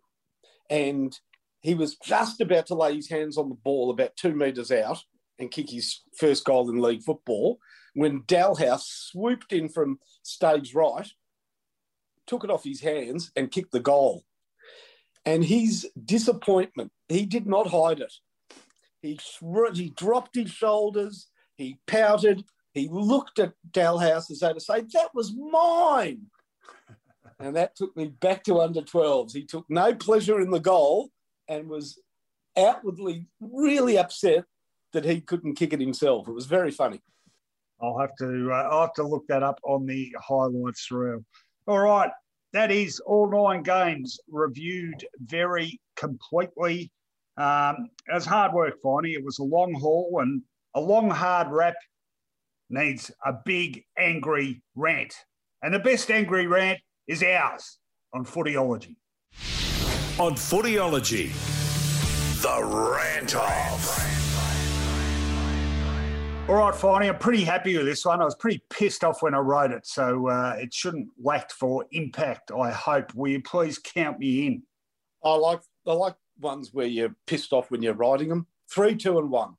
S3: and he was just about to lay his hands on the ball about two metres out and kick his first goal in league football when Dahlhaus swooped in from stage right, took it off his hands and kicked the goal. And his disappointment, he did not hide it. He, he dropped his shoulders, he pouted, he looked at Dahlhaus as though to say, That was mine. <laughs> and that took me back to under 12s. He took no pleasure in the goal and was outwardly really upset that he couldn't kick it himself. It was very funny.
S2: I'll have to uh, I'll have to look that up on the highlights reel. All right, that is all nine games reviewed very completely. Um, hard work, finding It was a long haul and a long, hard rap needs a big, angry rant. And the best angry rant is ours on Footyology.
S1: On Footyology, the rant off.
S2: All right, Finey, I'm pretty happy with this one. I was pretty pissed off when I wrote it, so uh, it shouldn't lack for impact. I hope. Will you please count me in?
S3: I like I like ones where you're pissed off when you're writing them. Three, two, and one.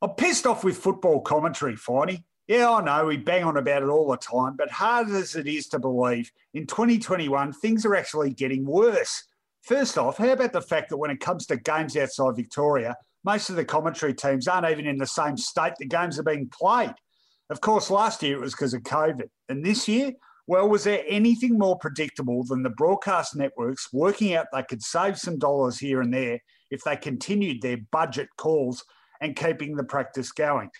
S2: I'm pissed off with football commentary, Finey. Yeah, I know we bang on about it all the time, but hard as it is to believe, in 2021 things are actually getting worse. First off, how about the fact that when it comes to games outside Victoria, most of the commentary teams aren't even in the same state the games are being played. Of course, last year it was because of COVID. And this year, well, was there anything more predictable than the broadcast networks working out they could save some dollars here and there if they continued their budget calls and keeping the practice going?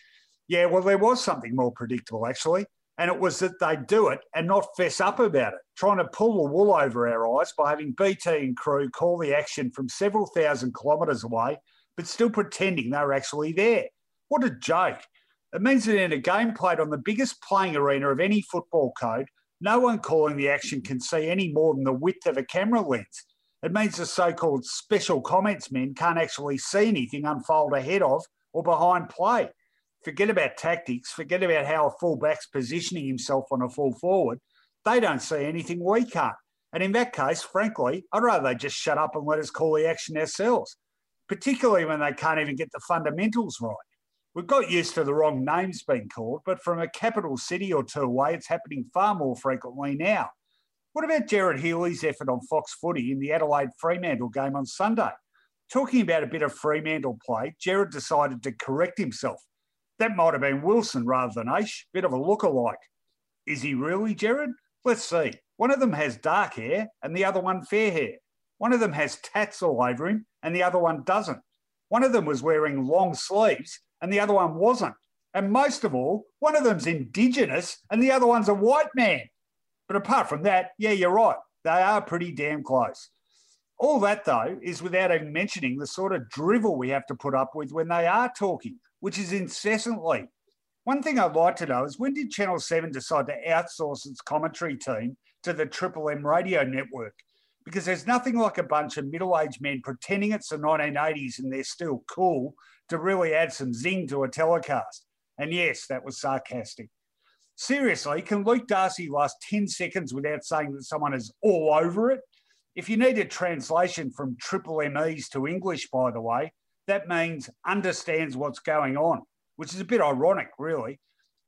S2: Yeah, well, there was something more predictable, actually. And it was that they do it and not fess up about it, trying to pull the wool over our eyes by having BT and crew call the action from several thousand kilometres away but still pretending they were actually there. What a joke. It means that in a game played on the biggest playing arena of any football code, no one calling the action can see any more than the width of a camera lens. It means the so called special comments men can't actually see anything unfold ahead of or behind play. Forget about tactics, forget about how a fullback's positioning himself on a full forward. They don't see anything we can't. And in that case, frankly, I'd rather they just shut up and let us call the action ourselves particularly when they can't even get the fundamentals right. We've got used to the wrong names being called, but from a capital city or two away, it's happening far more frequently now. What about Gerard Healy's effort on Fox Footy in the Adelaide Fremantle game on Sunday? Talking about a bit of Fremantle play, Gerard decided to correct himself. That might have been Wilson rather than Aish, bit of a look-alike. Is he really Gerard? Let's see. One of them has dark hair and the other one fair hair. One of them has tats all over him and the other one doesn't. One of them was wearing long sleeves and the other one wasn't. And most of all, one of them's Indigenous and the other one's a white man. But apart from that, yeah, you're right. They are pretty damn close. All that, though, is without even mentioning the sort of drivel we have to put up with when they are talking, which is incessantly. One thing I'd like to know is when did Channel 7 decide to outsource its commentary team to the Triple M radio network? Because there's nothing like a bunch of middle aged men pretending it's the 1980s and they're still cool to really add some zing to a telecast. And yes, that was sarcastic. Seriously, can Luke Darcy last 10 seconds without saying that someone is all over it? If you need a translation from triple MEs to English, by the way, that means understands what's going on, which is a bit ironic, really.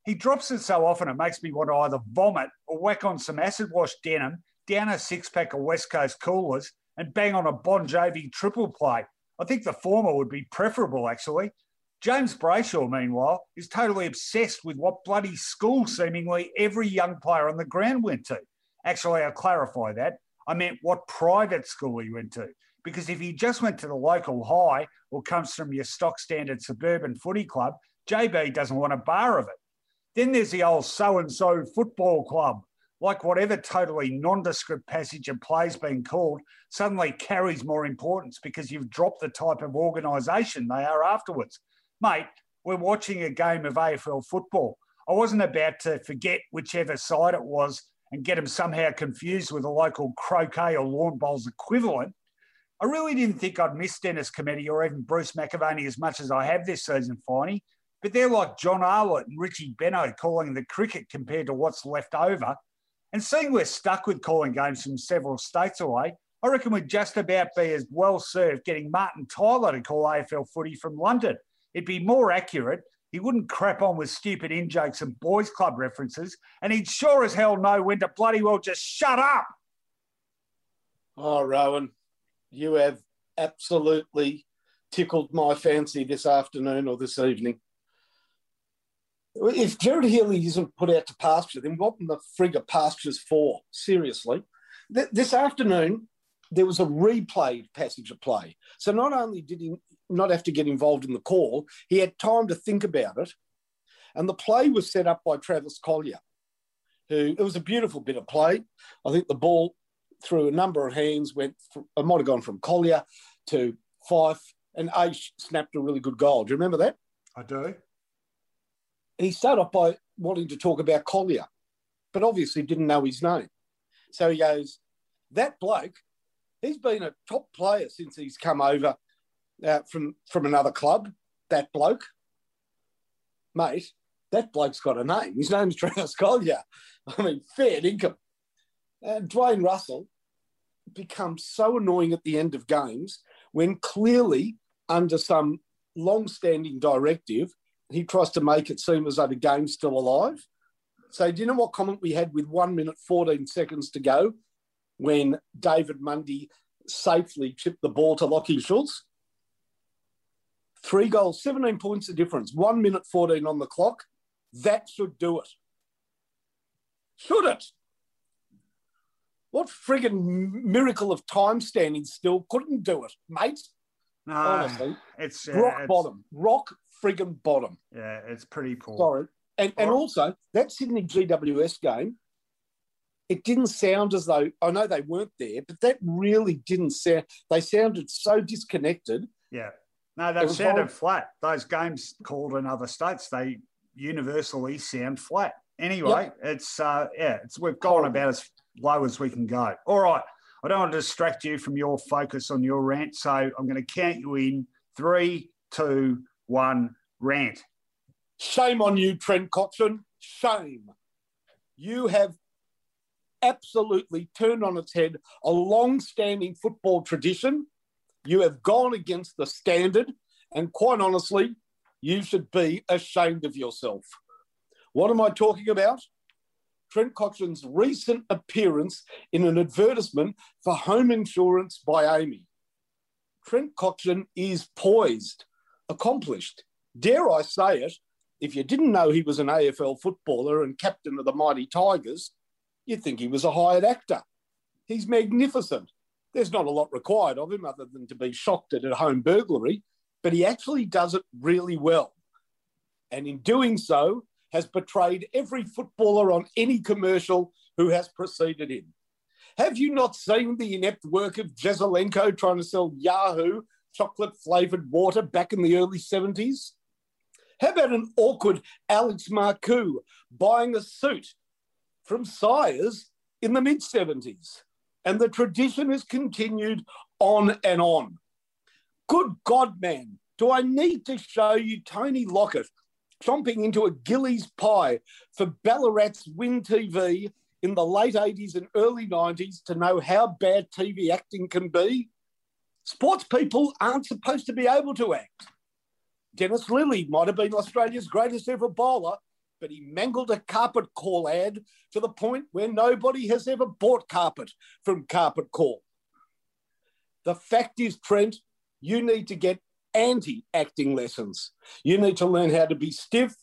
S2: He drops it so often it makes me want to either vomit or whack on some acid wash denim down a six pack of West Coast coolers and bang on a Bon Jovi triple play. I think the former would be preferable, actually. James Brayshaw, meanwhile, is totally obsessed with what bloody school seemingly every young player on the ground went to. Actually, I'll clarify that. I meant what private school he went to. Because if he just went to the local high or comes from your stock standard suburban footy club, JB doesn't want a bar of it. Then there's the old so and so football club, like whatever totally nondescript passage of plays being called suddenly carries more importance because you've dropped the type of organisation they are afterwards. Mate, we're watching a game of AFL football. I wasn't about to forget whichever side it was and get them somehow confused with a local croquet or lawn bowls equivalent. I really didn't think I'd miss Dennis Cometti or even Bruce McAvaney as much as I have this season, Finey. But they're like John Arlott and Richie Benaud calling the cricket compared to what's left over and seeing we're stuck with calling games from several states away, I reckon we'd just about be as well served getting Martin Tyler to call AFL footy from London. It'd be more accurate He wouldn't crap on with stupid in jokes and boys' club references, and he'd sure as hell know when to bloody well just shut up.
S3: Oh, Rowan, you have absolutely tickled my fancy this afternoon or this evening. If Gerard Healy isn't put out to pasture, then what in the frig are pastures for? Seriously. Th- this afternoon, there was a replayed passage of play. So not only did he not have to get involved in the call, he had time to think about it. And the play was set up by Travis Colyer, who it was a beautiful bit of play. I think the ball through a number of hands went, it might have gone from Collier to Fyfe, and Aish snapped a really good goal. Do you remember that?
S2: I do.
S3: He started off by wanting to talk about Colyer, but obviously didn't know his name. So he goes, That bloke, he's been a top player since he's come over uh, from, from another club. That bloke, mate, that bloke's got a name. His name's <laughs> Travis Colyer. I mean, fair income. And Dwayne Russell becomes so annoying at the end of games when clearly, under some long standing directive, he tries to make it seem as though the game's still alive. So, do you know what comment we had with one minute, 14 seconds to go when David Mundy safely chipped the ball to Lachie Schultz? Three goals, 17 points of difference, one minute, 14 on the clock. That should do it. Should it? What friggin' miracle of time standing still couldn't do it, mate?
S2: No,
S3: Honestly,
S2: it's uh,
S3: rock
S2: it's-
S3: bottom, rock friggin' bottom.
S2: Yeah, it's pretty poor.
S3: Sorry. And, and also, that Sydney GWS game, it didn't sound as though, I know they weren't there, but that really didn't sound, they sounded so disconnected.
S2: Yeah. No,
S3: they
S2: sounded
S3: horrible.
S2: flat. Those games called in other states, they universally sound flat. Anyway, it's uh yeah, it's we've gone about as low as we can go. All right. I don't want to distract you from your focus on your rant, so I'm going to count you in three, two, one, rant.
S3: Shame on you, Trent Cotchin. Shame. You have absolutely turned on its head a long standing football tradition. You have gone against the standard, and quite honestly, you should be ashamed of yourself. What am I talking about? Trent Cotchin's recent appearance in an advertisement for home insurance by AAMI. Trent Cochran is poised, accomplished. Dare I say it, if you didn't know he was an AFL footballer and captain of the mighty Tigers, you'd think he was a hired actor. He's magnificent. There's not a lot required of him other than to be shocked at a home burglary, but he actually does it really well. And in doing so, has betrayed every footballer on any commercial who has preceded him. Have you not seen the inept work of Jesaulenko trying to sell Yahoo chocolate flavored water back in the early 70s? How about an awkward Alex Marcou buying a suit from Sires in the mid 70s? And the tradition has continued on and on. Good God, man, do I need to show you Tony Lockett chomping into a Gillies pie for Ballarat's Win TV in the late 80s and early 90s to know how bad TV acting can be? Sports people aren't supposed to be able to act. Dennis Lillee might have been Australia's greatest ever bowler, but he mangled a carpet call ad to the point where nobody has ever bought carpet from Carpet Call. The fact is, Trent, you need to get anti acting lessons. You need to learn how to be stiff,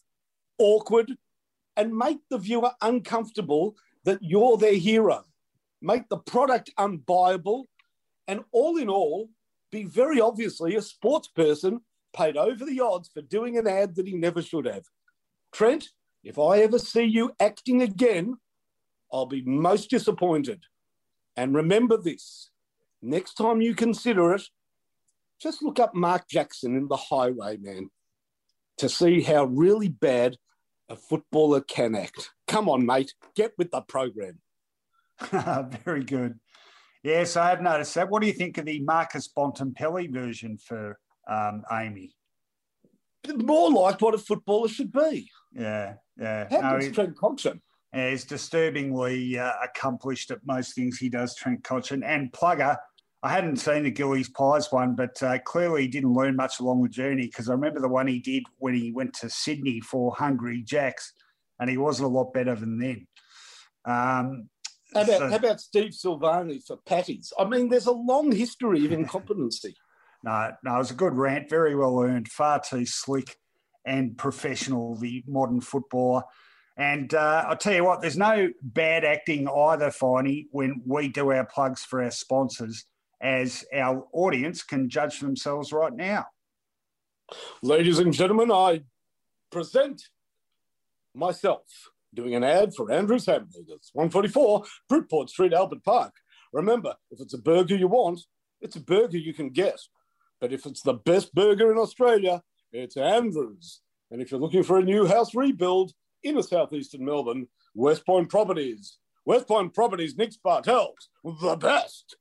S3: awkward, and make the viewer uncomfortable that you're their hero. Make the product unbuyable, and all in all, be very obviously a sports person paid over the odds for doing an ad that he never should have. Trent, if I ever see you acting again, I'll be most disappointed. And remember this next time you consider it, just look up Mark Jackson in The Highwayman to see how really bad a footballer can act. Come on, mate, get with the program. <laughs>
S2: Very good. Yes, I have noticed that. What do you think of the Marcus Bontempelli version for um, AAMI?
S3: More like what a footballer should be.
S2: Yeah, yeah.
S3: How
S2: No, he-
S3: Trent Cotchin?
S2: he's disturbingly uh, accomplished at most things he does, Trent Cotchin. And Plugger, I hadn't seen the Gillies Pies one, but uh, clearly he didn't learn much along the journey because I remember the one he did when he went to Sydney for Hungry Jacks, and he wasn't a lot better than then. Um,
S3: how, about, so, how about Steve Silvagni for patties? I mean, there's a long history of incompetency. <laughs>
S2: no, no, it was a good rant, very well earned, far too slick and professional, the modern footballer. And uh, I'll tell you what, there's no bad acting either, Finey, when we do our plugs for our sponsors as our audience can judge themselves right now.
S3: Ladies and gentlemen, I present myself doing an ad for Andrew's Hamburgers, 144 Bridport Street, Albert Park. Remember, if it's a burger you want, it's a burger you can get. But if it's the best burger in Australia, it's Andrew's. And if you're looking for a new house rebuild in a southeastern Melbourne, West Point Properties. West Point Properties, Nick Bartels, the best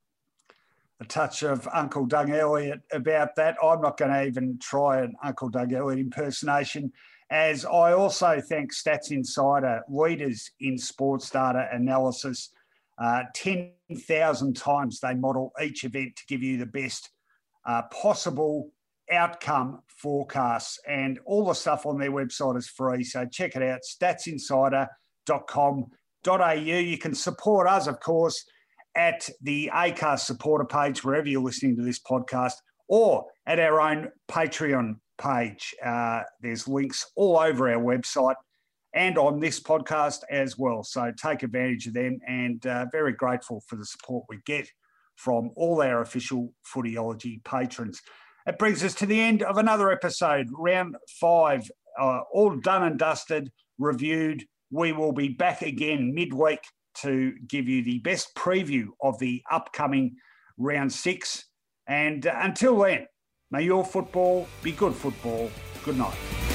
S2: a touch of Uncle Doug Elliott about that. I'm not going to even try an Uncle Doug Elliott impersonation, as I also thank Stats Insider, leaders in sports data analysis. Uh, 10,000 times they model each event to give you the best uh, possible outcome forecasts. And all the stuff on their website is free. So check it out, statsinsider.com.au. You can support us, of course at the ACAST supporter page, wherever you're listening to this podcast, or at our own Patreon page. Uh, there's links all over our website and on this podcast as well. So take advantage of them and uh, very grateful for the support we get from all our official Footyology patrons. It brings us to the end of another episode, round five, uh, all done and dusted, reviewed. We will be back again midweek to give you the best preview of the upcoming round six. And uh, until then, may your football be good football. Good night.